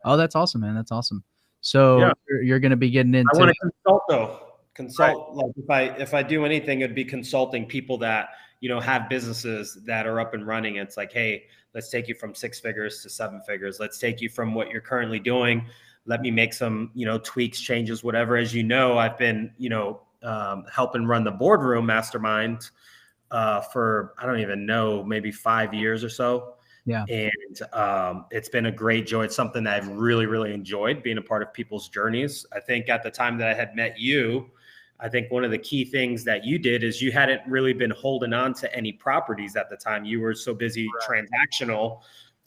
Oh, that's awesome, man. That's awesome. So yeah. you're, you're going to be getting into. I want to consult though. Consult right. like if I if I do anything, it'd be consulting people that you know have businesses that are up and running. It's like, hey, let's take you from six figures to seven figures. Let's take you from what you're currently doing let me make some you know tweaks changes whatever. As you know i've been you know um, helping run the boardroom mastermind uh, for i don't even know maybe five years or so. Yeah. And um, it's been a great joy. It's something that i've really really enjoyed being a part of people's journeys. I think at the time that i had met you i think one of the key things that you did is you hadn't really been holding on to any properties at the time. You were so busy right. transactional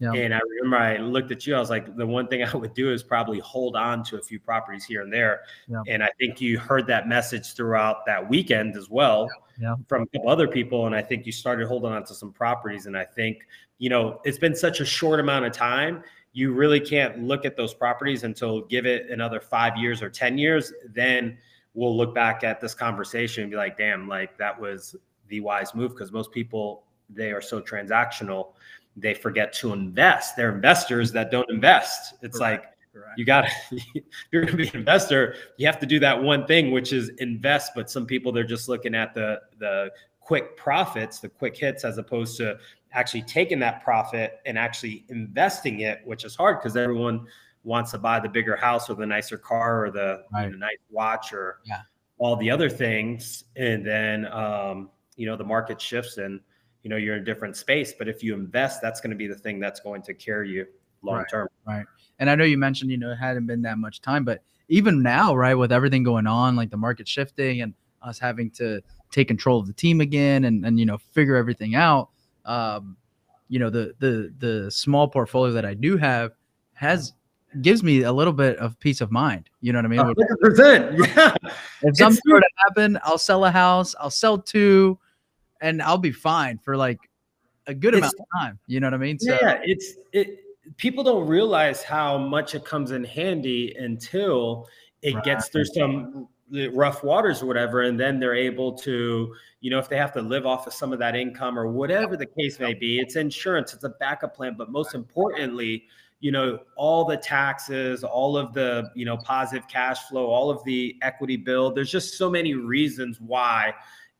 yeah. And I remember I looked at you, I was like, the one thing I would do is probably hold on to a few properties here and there. Yeah. And I think you heard that message throughout that weekend as well yeah. from other people. And I think you started holding on to some properties. And I think, you know, it's been such a short amount of time. you really can't look at those properties until give it another five years or 10 years. Then we'll look back at this conversation and be like, damn, like that was the wise move because most people, they are so transactional, they forget to invest. They're investors that don't invest. It's Correct. like, Correct. You got you're going to be an investor. You have to do that one thing, which is invest. But some people, they're just looking at the, the quick profits, the quick hits, as opposed to actually taking that profit and actually investing it, which is hard because everyone wants to buy the bigger house or the nicer car or the, right. the nice watch or yeah. all the other things. And then, um, you know, the market shifts and, you know, you're in a different space. But if you invest, that's going to be the thing that's going to carry you long right. term. Right. And I know you mentioned, you know, it hadn't been that much time, but even now, right, with everything going on, like the market shifting and us having to take control of the team again and, and you know, figure everything out, um, you know, the the the small portfolio that I do have has gives me a little bit of peace of mind. You know what I mean? 100%. Yeah. If something were to happen, I'll sell a house, I'll sell two, and I'll be fine for like a good amount of time. You know what I mean? So, yeah, it's it people don't realize how much it comes in handy until it right. gets through some rough waters or whatever and then they're able to you know if they have to live off of some of that income or whatever the case may be it's insurance it's a backup plan but most importantly you know all the taxes all of the you know positive cash flow all of the equity build there's just so many reasons why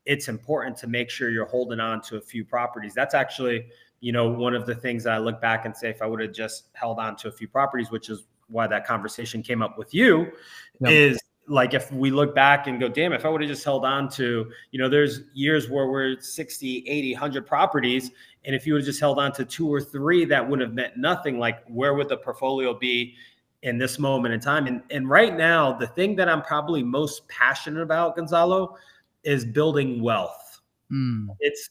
it's important to make sure you're holding on to a few properties that's actually you know, one of the things that I look back and say, if I would have just held on to a few properties, which is why that conversation came up with you, is like if we look back and go, damn, if I would have just held on to, you know, there's years where we're 60, 80, 100 properties. And if you would have just held on to two or three, that would have meant nothing. Like, where would the portfolio be in this moment in time? And, and right now, the thing that I'm probably most passionate about, Gonzalo, is building wealth. Mm. It's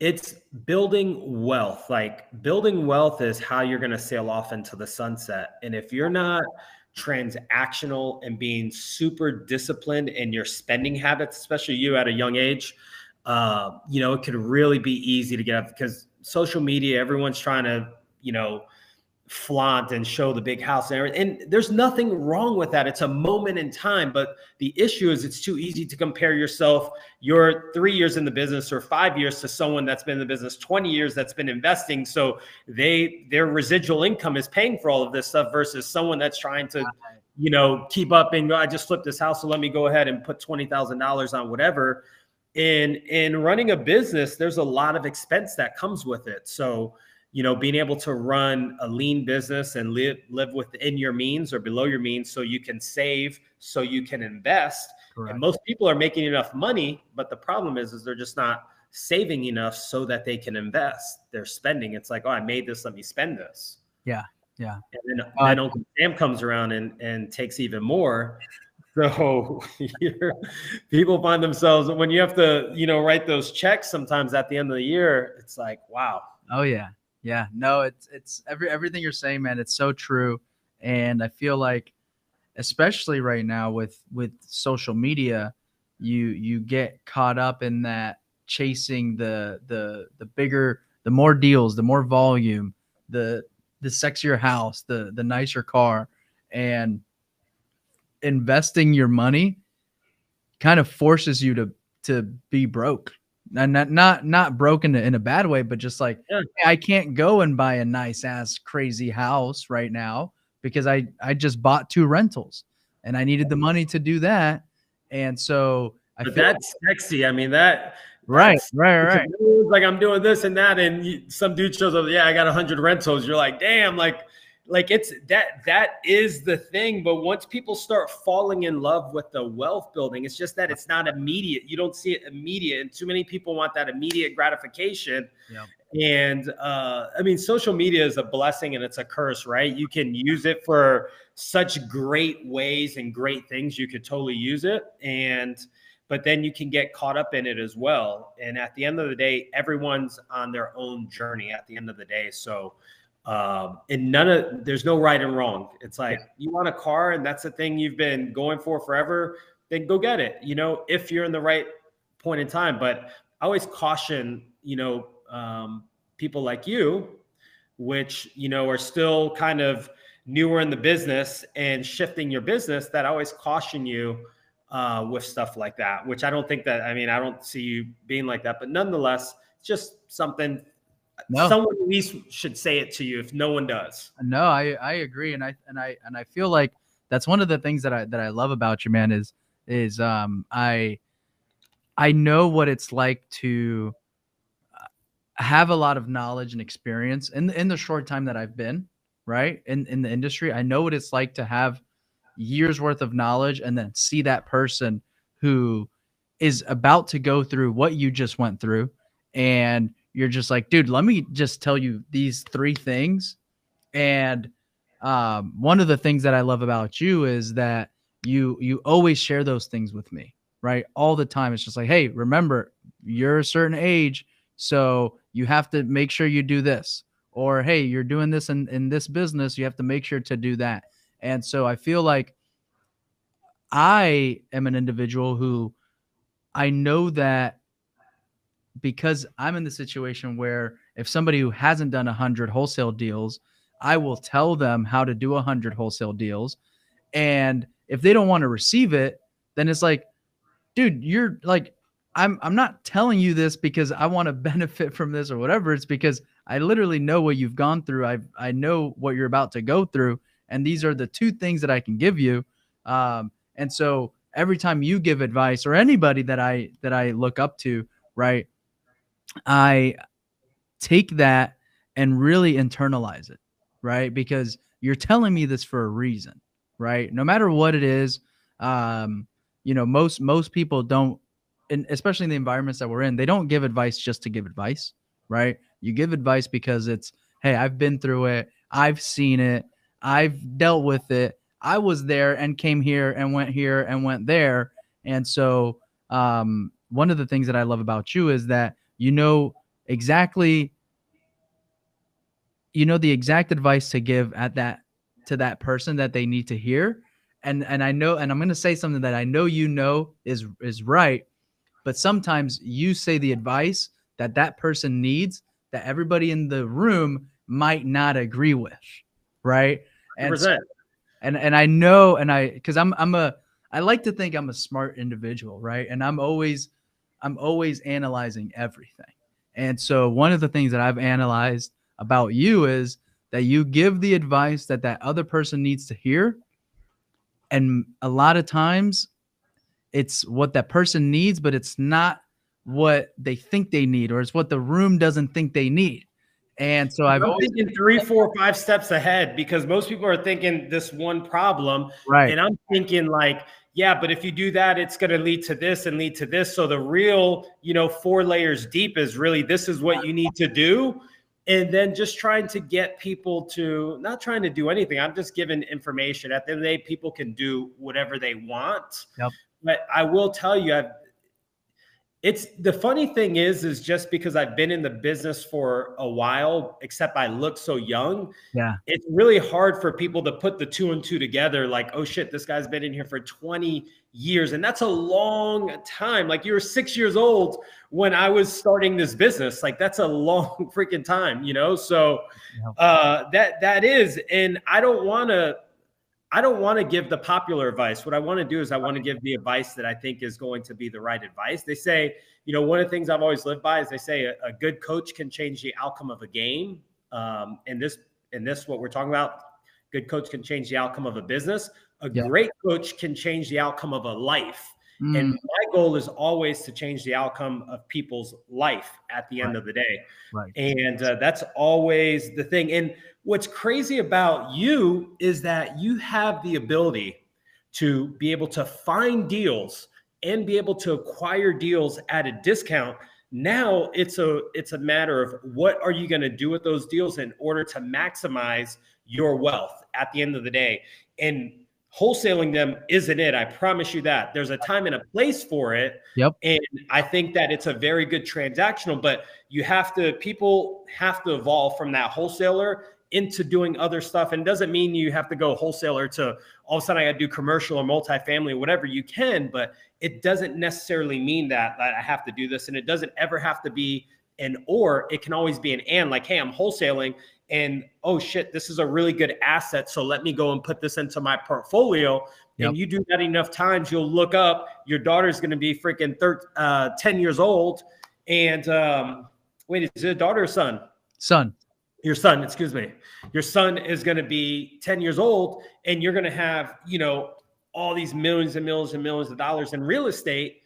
it's building wealth. Like building wealth is how you're going to sail off into the sunset. And if you're not transactional and being super disciplined in your spending habits, especially you at a young age, uh, you know, it could really be easy to get up because social media, everyone's trying to, you know, flaunt and show the big house and everything. And there's nothing wrong with that. It's a moment in time. But the issue is it's too easy to compare yourself, your three years in the business or five years to someone that's been in the business 20 years that's been investing. So they their residual income is paying for all of this stuff versus someone that's trying to, you know, keep up and I just flipped this house. So let me go ahead and put twenty thousand dollars on whatever. And in running a business, there's a lot of expense that comes with it. So you know, being able to run a lean business and live live within your means or below your means so you can save, so you can invest. Correct. And most people are making enough money, but the problem is is they're just not saving enough so that they can invest. They're spending. It's like, oh, I made this, let me spend this. Yeah. Yeah. And then, uh, then Uncle Sam comes around and, and takes even more. So people find themselves when you have to, you know, write those checks sometimes at the end of the year, it's like, wow. Oh yeah. Yeah, no, it's it's every everything you're saying, man. It's so true, and I feel like, especially right now with with social media, you you get caught up in that chasing the the the bigger, the more deals, the more volume, the the sexier house, the the nicer car, and investing your money kind of forces you to to be broke not not not broken in a bad way, but just like yeah. I can't go and buy a nice ass crazy house right now because I I just bought two rentals and I needed the money to do that, and so I but that's like, sexy. I mean that. Right, right, right. Like I'm doing this and that, and some dude shows up. Yeah, I got a hundred rentals. You're like, damn, like like it's that that is the thing but once people start falling in love with the wealth building it's just that it's not immediate. You don't see it immediate and too many people want that immediate gratification. Yeah. and uh, i mean social media is a blessing and it's a curse right? You can use it for such great ways and great things you could totally use it. And but then you can get caught up in it as well. And at the end of the day everyone's on their own journey at the end of the day. So um, and none of there's no right and wrong. It's like yeah. you want a car and that's the thing you've been going for forever, then go get it. You know, if you're in the right point in time. But I always caution, you know, um, people like you which you know are still kind of newer in the business and shifting your business, that I always caution you uh, with stuff like that. Which I don't think that I mean I don't see you being like that, but nonetheless, just something. No. Someone at least should say it to you if no one does. No, I I agree, and I and I and I feel like that's one of the things that I that I love about you, man. Is is um I I know what it's like to have a lot of knowledge and experience in in the short time that I've been right in in the industry. I know what it's like to have years worth of knowledge and then see that person who is about to go through what you just went through and you're just like dude let me just tell you these three things and um, one of the things that i love about you is that you you always share those things with me right all the time it's just like hey remember you're a certain age so you have to make sure you do this. Or, hey, you're doing this in, in this business, you have to make sure to do that. And so I feel like I am an individual who I know that because I'm in the situation where if somebody who hasn't done a hundred wholesale deals, I will tell them how to do a hundred wholesale deals. And if they don't want to receive it, then it's like, dude, you're like, I'm I'm not telling you this because I want to benefit from this or whatever. It's because I literally know what you've gone through. I I know what you're about to go through, and these are the two things that I can give you. Um, and so every time you give advice or anybody that I that I look up to, right, I take that and really internalize it, right? Because you're telling me this for a reason, right? No matter what it is, um, you know, most most people don't and especially in the environments that we're in, they don't give advice just to give advice, right? You give advice because it's, hey, I've been through it, I've seen it, I've dealt with it, I was there and came here and went here and went there, and so um, one of the things that I love about you is that you know exactly, you know the exact advice to give at that to that person that they need to hear, and and I know, and I'm going to say something that I know you know is is right, but sometimes you say the advice that that person needs that everybody in the room might not agree with right? And and and i know and i because i'm i'm a i like to think i'm a smart individual right? And i'm always i'm always analyzing everything and so one of the things that i've analyzed about you is that you give the advice that that other person needs to hear and a lot of times it's what that person needs, but it's not what they think they need, or it's what the room doesn't think they need. And so I've I'm thinking three, four, five steps ahead because most people are thinking this one problem. Right. And I'm thinking like, yeah, but if you do that, it's going to lead to this and lead to this. So the real, you know, four layers deep is really this is what you need to do. And then just trying to get people to not trying to do anything. I'm just giving information. At the end of the day, people can do whatever they want. Yep. But I will tell you, I've, it's the funny thing is, is just because I've been in the business for a while, except I look so young. Yeah. It's really hard for people to put the two and two together. Like, oh shit, this guy's been in here for 20 years. And that's a long time. Like you were six years old when I was starting this business. Like that's a long freaking time, you know? So uh that that is, and I don't want to I don't want to give the popular advice. What I want to do is I want to give the advice that I think is going to be the right advice. They say, you know, one of the things I've always lived by is they say a, a good coach can change the outcome of a game. Um, and this, and this, what we're talking about, good coach can change the outcome of a business. A yeah. great coach can change the outcome of a life. Mm. And my goal is always to change the outcome of people's life at the end of the day. Right. And uh, that's always the thing. And what's crazy about you is that you have the ability to be able to find deals and be able to acquire deals at a discount now it's a it's a matter of what are you going to do with those deals in order to maximize your wealth at the end of the day and wholesaling them isn't it. I promise you that. There's a time and a place for it. Yep. And I think that it's a very good transactional, but you have to, people have to evolve from that wholesaler into doing other stuff. And doesn't mean you have to go wholesaler to all of a sudden I got to do commercial or multifamily, or whatever you can, but it doesn't necessarily mean that, that I have to do this. And it doesn't ever have to be an or, it can always be an and like, hey, I'm wholesaling and oh shit, this is a really good asset. So let me go and put this into my portfolio. Yep. And you do that enough times, you'll look up, your daughter's going to be freaking thir- uh, 10 years old. And um, wait, is it a daughter or son? Son. Your son, excuse me. Your son is going to be 10 years old, and you're going to have, you know, all these millions and millions and millions of dollars in real estate.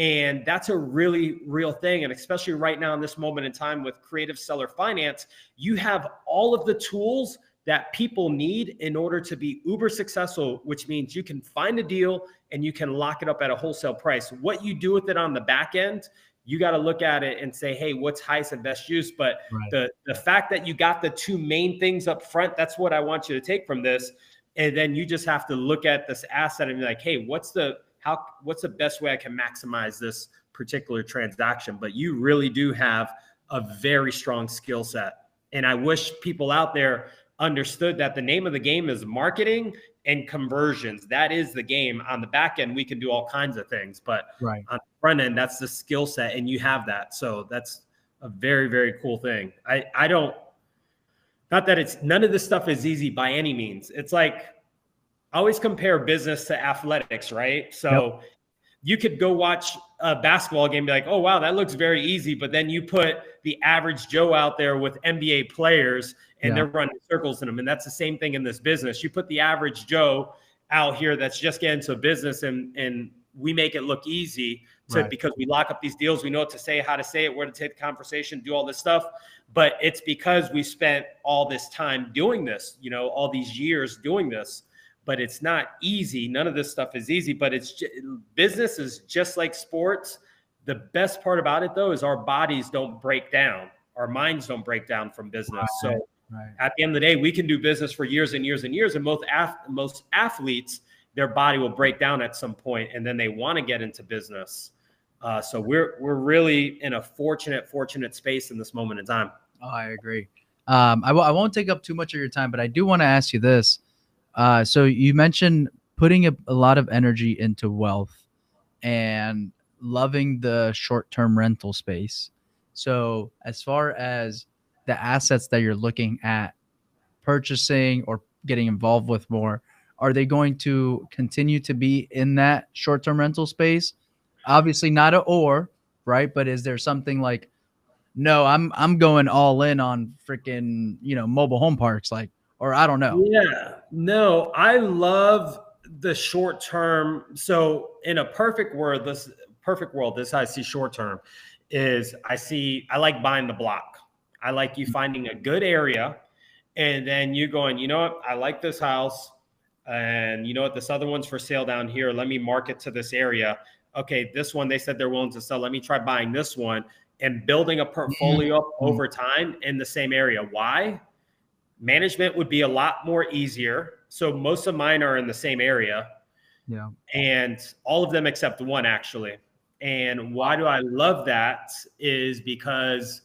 And that's a really real thing. And especially right now in this moment in time with creative seller finance, you have all of the tools that people need in order to be uber successful, which means you can find a deal and you can lock it up at a wholesale price. What you do with it on the back end, you got to look at it and say, hey, what's highest and best use? But right. the, the fact that you got the two main things up front, that's what I want you to take from this and then you just have to look at this asset and be like hey what's the how what's the best way i can maximize this particular transaction? But you really do have a very strong skill set. And i wish people out there understood that the name of the game is marketing and conversions. That is the game. On the back end we can do all kinds of things but right. on the front end that's the skill set and you have that. So that's a very very cool thing. I i don't not that it's none of this stuff is easy by any means. It's like I always compare business to athletics, right? So yep. you could go watch a basketball game, be like, oh wow, that looks very easy. But then you put the average Joe out there with NBA players and yeah. they're running circles in them. And that's the same thing in this business. You put the average Joe out here that's just getting into business and and we make it look easy to, right. because we lock up these deals. We know what to say, how to say it, where to take the conversation, do all this stuff. But it's because we spent all this time doing this, you know, all these years doing this. But it's not easy. None of this stuff is easy. But it's just, business is just like sports. The best part about it, though, is our bodies don't break down. Our minds don't break down from business. Right. So right. at the end of the day, we can do business for years and years and years. And most most athletes, their body will break down at some point, and then they want to get into business. Uh, so we're we're really in a fortunate fortunate space in this moment in time. Oh, I agree. Um, I w- I won't take up too much of your time, but I do want to ask you this. Uh, so you mentioned putting a, a lot of energy into wealth and loving the short-term rental space. So as far as the assets that you're looking at purchasing or getting involved with more, are they going to continue to be in that short-term rental space? Obviously not a or, right? But is there something like no, I'm I'm going all in on freaking you know mobile home parks, like or I don't know. Yeah, no, I love the short term. So in a perfect world, this perfect world, this I see short term is I see I like buying the block. I like you finding a good area, and then you going, you know what, I like this house, and you know what, this other one's for sale down here. Let me market to this area. Okay, this one they said they're willing to sell. Let me try buying this one and building a portfolio mm-hmm. over time in the same area. Why? Management would be a lot more easier. So most of mine are in the same area. Yeah. And all of them except one actually. And why do I love that is because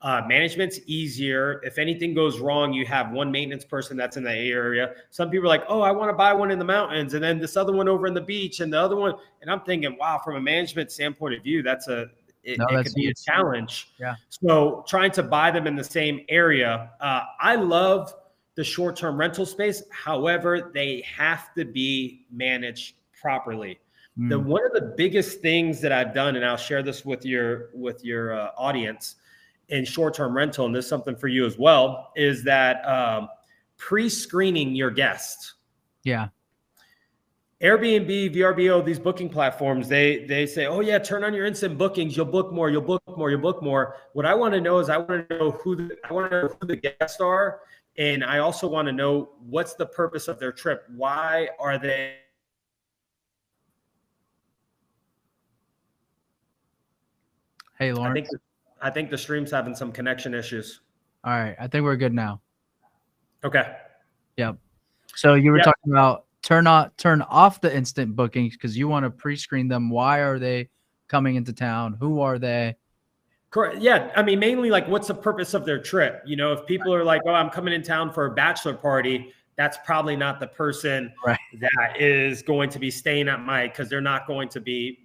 uh, management's easier. If anything goes wrong, you have one maintenance person that's in the area. Some people are like, oh, I want to buy one in the mountains, and then this other one over in the beach, and the other one. And I'm thinking, wow, from a management standpoint of view, that's a it, no, it could be a challenge. Yeah. So trying to buy them in the same area. Uh, I love the short-term rental space. However, they have to be managed properly. Mm. The one of the biggest things that I've done, and I'll share this with your with your uh, audience in short-term rental, and this is something for you as well, is that um, pre-screening your guest. Yeah. Airbnb, VRBO, these booking platforms, they they say, "Oh yeah, turn on your instant bookings. You'll book more. You'll book more. You'll book more." What I want to know is, I want to know who the, I want to know who the guests are, and I also want to know what's the purpose of their trip. Why are they? Hey, Lawrence. I think I think the stream's having some connection issues. All right, I think we're good now. Okay. Yep. So you were yep. talking about turn on turn off the instant bookings because you want to pre-screen them. Why are they coming into town? Who are they? Correct. Yeah. I mean, mainly like what's the purpose of their trip? You know, if people are like, oh, I'm coming in town for a bachelor party, that's probably not the person right. that is going to be staying at my because they're not going to be.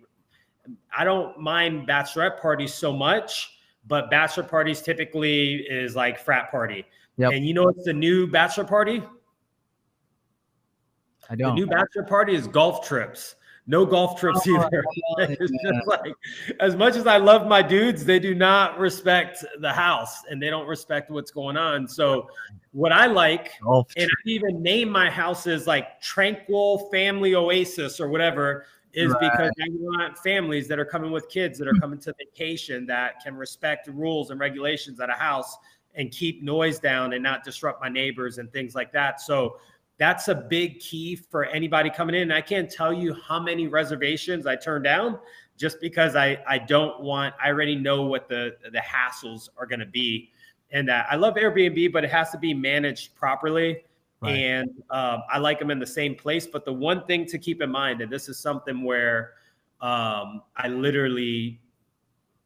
I don't mind bachelorette parties so much, but bachelor parties typically is like frat party. Yep. And you know it's the new bachelor party? I don't. new bachelor party is golf trips. No golf trips Oh, either. it's yeah. just like as much as I love my dudes, they do not respect the house and they don't respect what's going on. So what I like, Golf and I even name my houses like Tranquil Family Oasis or whatever, is Right. because I want families that are coming with kids that are coming to vacation that can respect the rules and regulations at a house and keep noise down and not disrupt my neighbors and things like that. So that's a big key for anybody coming in. I can't tell you how many reservations I turn down just because I I don't want I already know what the the hassles are going to be. And uh, I love Airbnb, but it has to be managed properly. Right. And um, I like them in the same place. But the one thing to keep in mind, and this is something where um, I literally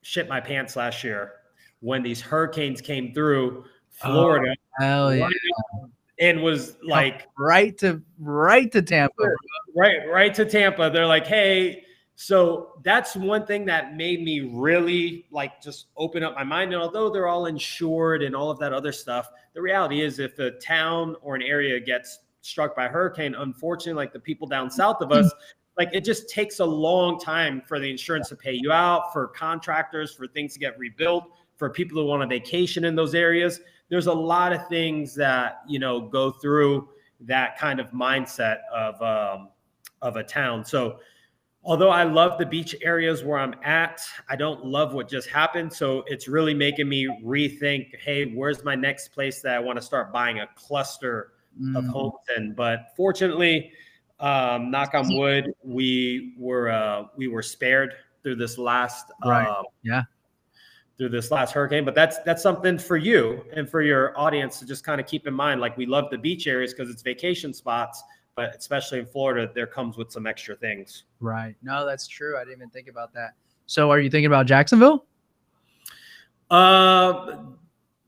shit my pants last year when these hurricanes came through Florida Hell yeah. And was like Right to right to Tampa. right right to Tampa. They're like, hey, so that's one thing that made me really like just open up my mind. And although they're all insured and all of that other stuff, the reality is if a town or an area gets struck by a hurricane, unfortunately, like the people down south of us, mm-hmm. like it just takes a long time for the insurance to pay you out, for contractors, for things to get rebuilt, for people who want a vacation in those areas. There's a lot of things that you know go through that kind of mindset of um, of a town. So although I love the beach areas where I'm at, I don't love what just happened. So it's really making me rethink, hey, where's my next place that I want to start buying a cluster of Mm, homes in? But fortunately, um, knock on wood, we were uh, we were spared through this last Right. um, Yeah. Through this last hurricane. But that's that's something for you and for your audience to just kind of keep in mind. Like we love the beach areas because it's vacation spots, but especially in Florida, there comes with some extra things. Right. No, that's true. I didn't even think about that. So are you thinking about Jacksonville? Uh,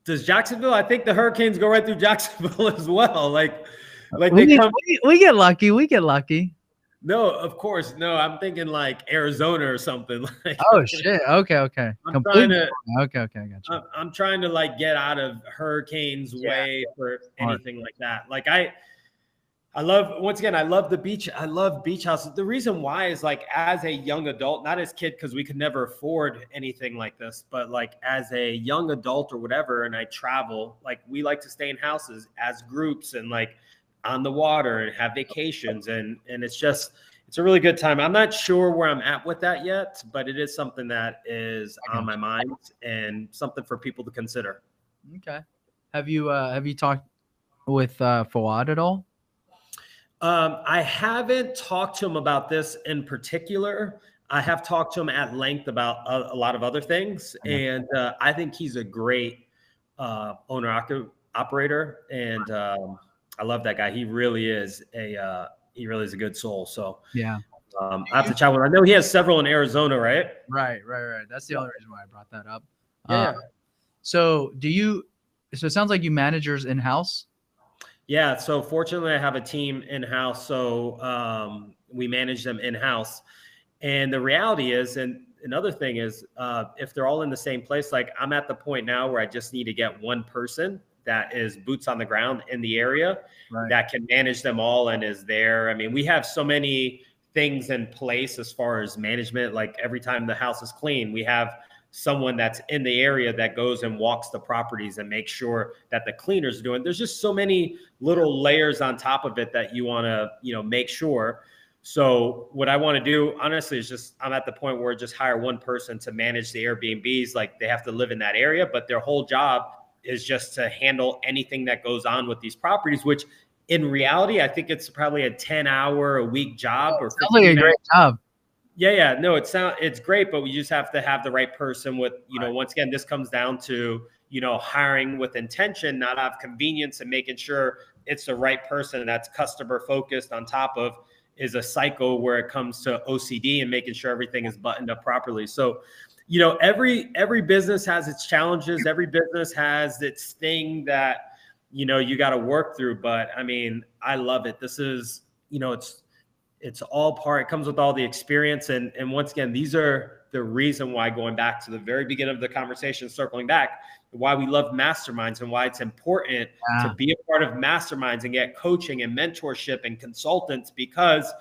does Jacksonville? I think the hurricanes go right through Jacksonville as well. Like, like we, they get, come. we, we get lucky. We get lucky. No, of course, no. I'm thinking like Arizona or something. Like, Oh shit. Okay. Okay. I'm Completely. trying to. Okay. Okay. I got you. I'm- I'm trying to like get out of hurricanes Yeah. way for anything like that. Like I, I love once again, I love the beach. I love beach houses. The reason why is like as a young adult, not as kid because we could never afford anything like this, but like as a young adult or whatever, and I travel, like we like to stay in houses as groups and like on the water and have vacations and and it's just it's a really good time. I'm not sure where I'm at with that yet, but it is something that is on my mind and something for people to consider. Okay. Have you uh have you talked with uh Fawad at all? Um, I haven't talked to him about this in particular. I have talked to him at length about a, a lot of other things, and uh, I think he's a great uh, owner operator, and um, I love that guy. He really is a uh, he really is a good soul. So Yeah. um, I have to chat with. him. I know he has several in Arizona, right? Right. Right. Right. That's the only reason why I brought that up. Yeah. Uh, so do you? So it sounds like you managers in house. Yeah. So fortunately, I have a team in house, so um, we manage them in house. And the reality is, and another thing is, uh, if they're all in the same place, like I'm at the point now where I just need to get one person that is boots on the ground in the area Right. that can manage them all and is there. I mean, we have so many things in place as far as management. Like every time the house is clean, we have someone that's in the area that goes and walks the properties and makes sure that the cleaners are doing. There's just so many little layers on top of it that you want to, you know, make sure. So what I want to do, honestly, is just I'm at the point where just hire one person to manage the Airbnbs. Like they have to live in that area, but their whole job is just to handle anything that goes on with these properties, which in reality, I think it's probably a 10 hour a week job or Sounds like a great job. yeah, yeah, no, it sound it's great, but we just have to have the right person with, you know, once again, this comes down to, you know, hiring with intention, not out of convenience and making sure it's the right person that's customer focused on top of is a cycle where it comes to OCD and making sure everything is buttoned up properly. So, you know, every every business has its challenges, every business has its thing that, you know, you got to work through, but I mean, I love it. This is, you know, it's it's all part it comes with all the experience and and once again these are the reason why going back to the very beginning of the conversation circling back why we love masterminds and why it's important Yeah. to be a part of masterminds and get coaching and mentorship and consultants because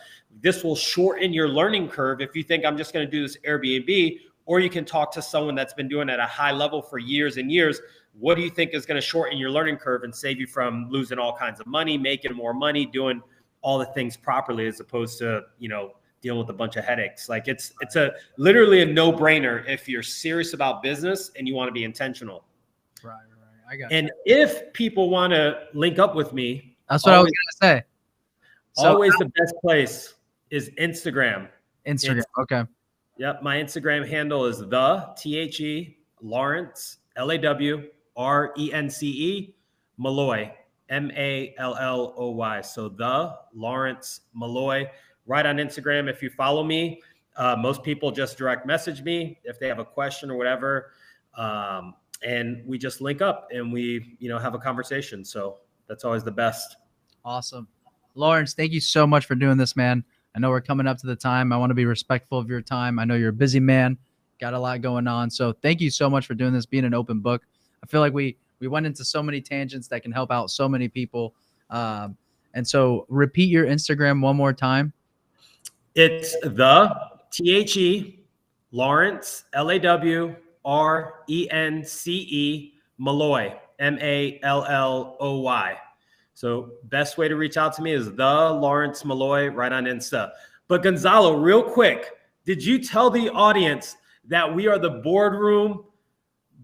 this will shorten your learning curve if you think I'm just going to do this Airbnb or you can talk to someone that's been doing it at a high level for years and years what do you think is going to shorten your learning curve and save you from losing all kinds of money making more money doing all the things properly as opposed to you know dealing with a bunch of headaches like it's it's a literally a no-brainer if you're serious about business and you want to be intentional Right, right. I got. and if people want to link up with me That's what I was gonna say. So always the best place is instagram Instagram. Okay. Yep, my Instagram handle is the T H E Lawrence L A W R E N C E Malloy M A L L O Y. So the Lawrence Malloy. Right on Instagram. If you follow me, uh, most people just direct message me if they have a question or whatever, um, and we just link up and we you know have a conversation. So that's always the best. Awesome. Lawrence, thank you so much for doing this, man. I know we're coming up to the time. I want to be respectful of your time. I know you're a busy man, got a lot going on. So thank you so much for doing this, being an open book. I feel like we we went into so many tangents that can help out so many people. Um, and so repeat your Instagram one more time. It's the T H E Lawrence L A W R E N C E Malloy M A L L O Y. So best way to reach out to me is the Lawrence Malloy right on Insta. But Gonzalo, real quick, did you tell the audience that we are the boardroom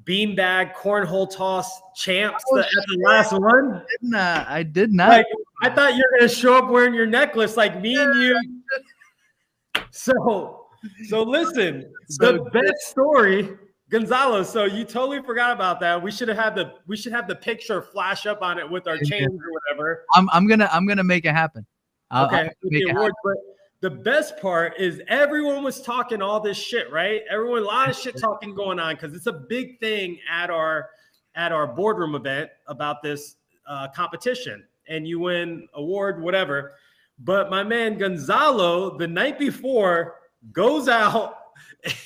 beanbag cornhole toss champs Oh, at the last one? Did not, I did not. Like, I thought you were gonna show up wearing your necklace like me and you. So, so listen, So the best story, Gonzalo. So you totally forgot about that. We should have had the we should have the picture flash up on it with our chains or whatever. I'm I'm gonna I'm gonna make it happen. I'll- Okay, I'll the awards, but the best part is everyone was talking all this shit, right? Everyone, a lot of shit talking going on because it's a big thing at our at our boardroom event about this uh, competition, and you win award, whatever. But my man Gonzalo, the night before, goes out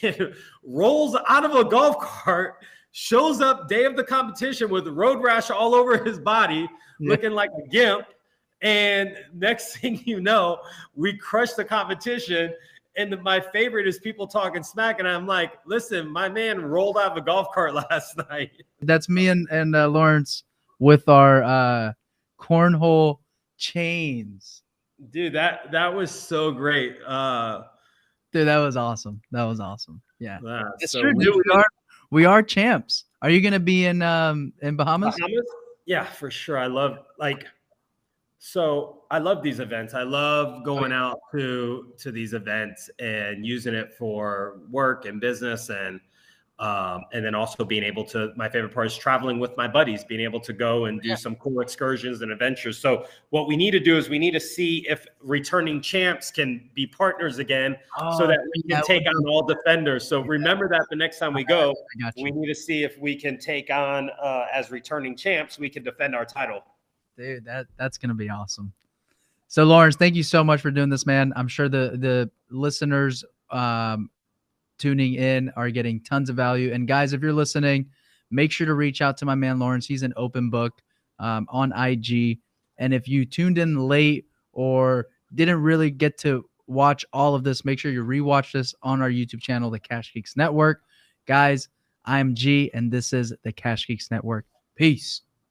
and rolls out of a golf cart, shows up day of the competition with road rash all over his body, Yeah. looking like a gimp. And next thing you know, we crush the competition. And my favorite is people talking smack. And I'm like, listen, my man rolled out of a golf cart last night. That's me and and uh, Lawrence with our uh, cornhole chains. Dude, that that was so great. Uh Dude, that was awesome. That was awesome. Yeah, yeah, it's so true. Dude, we are we are champs. Are you gonna be in um in Bahamas? Bahamas? Yeah, for sure. I love like so I love these events. I love going out to to these events and using it for work and business and um, and then also being able to my favorite part is traveling with my buddies being able to go and do Yeah. some cool excursions and adventures so what we need to do is we need to see if returning champs can be partners again so Oh, that we can that take on all defenders so remember that the next time we go I got you. we need to see if we can take on uh, as returning champs we can defend our title Dude, that that's gonna be awesome. So Lawrence, thank you so much for doing this, man. I'm sure the the listeners um tuning in are getting tons of value. And guys, if you're listening, make sure to reach out to my man Lawrence. He's an open book um, on IG. And if you tuned in late or didn't really get to watch all of this, make sure you rewatch this on our YouTube channel, the Cash Geeks Network. Guys, I'm G, and this is the Cash Geeks Network. Peace.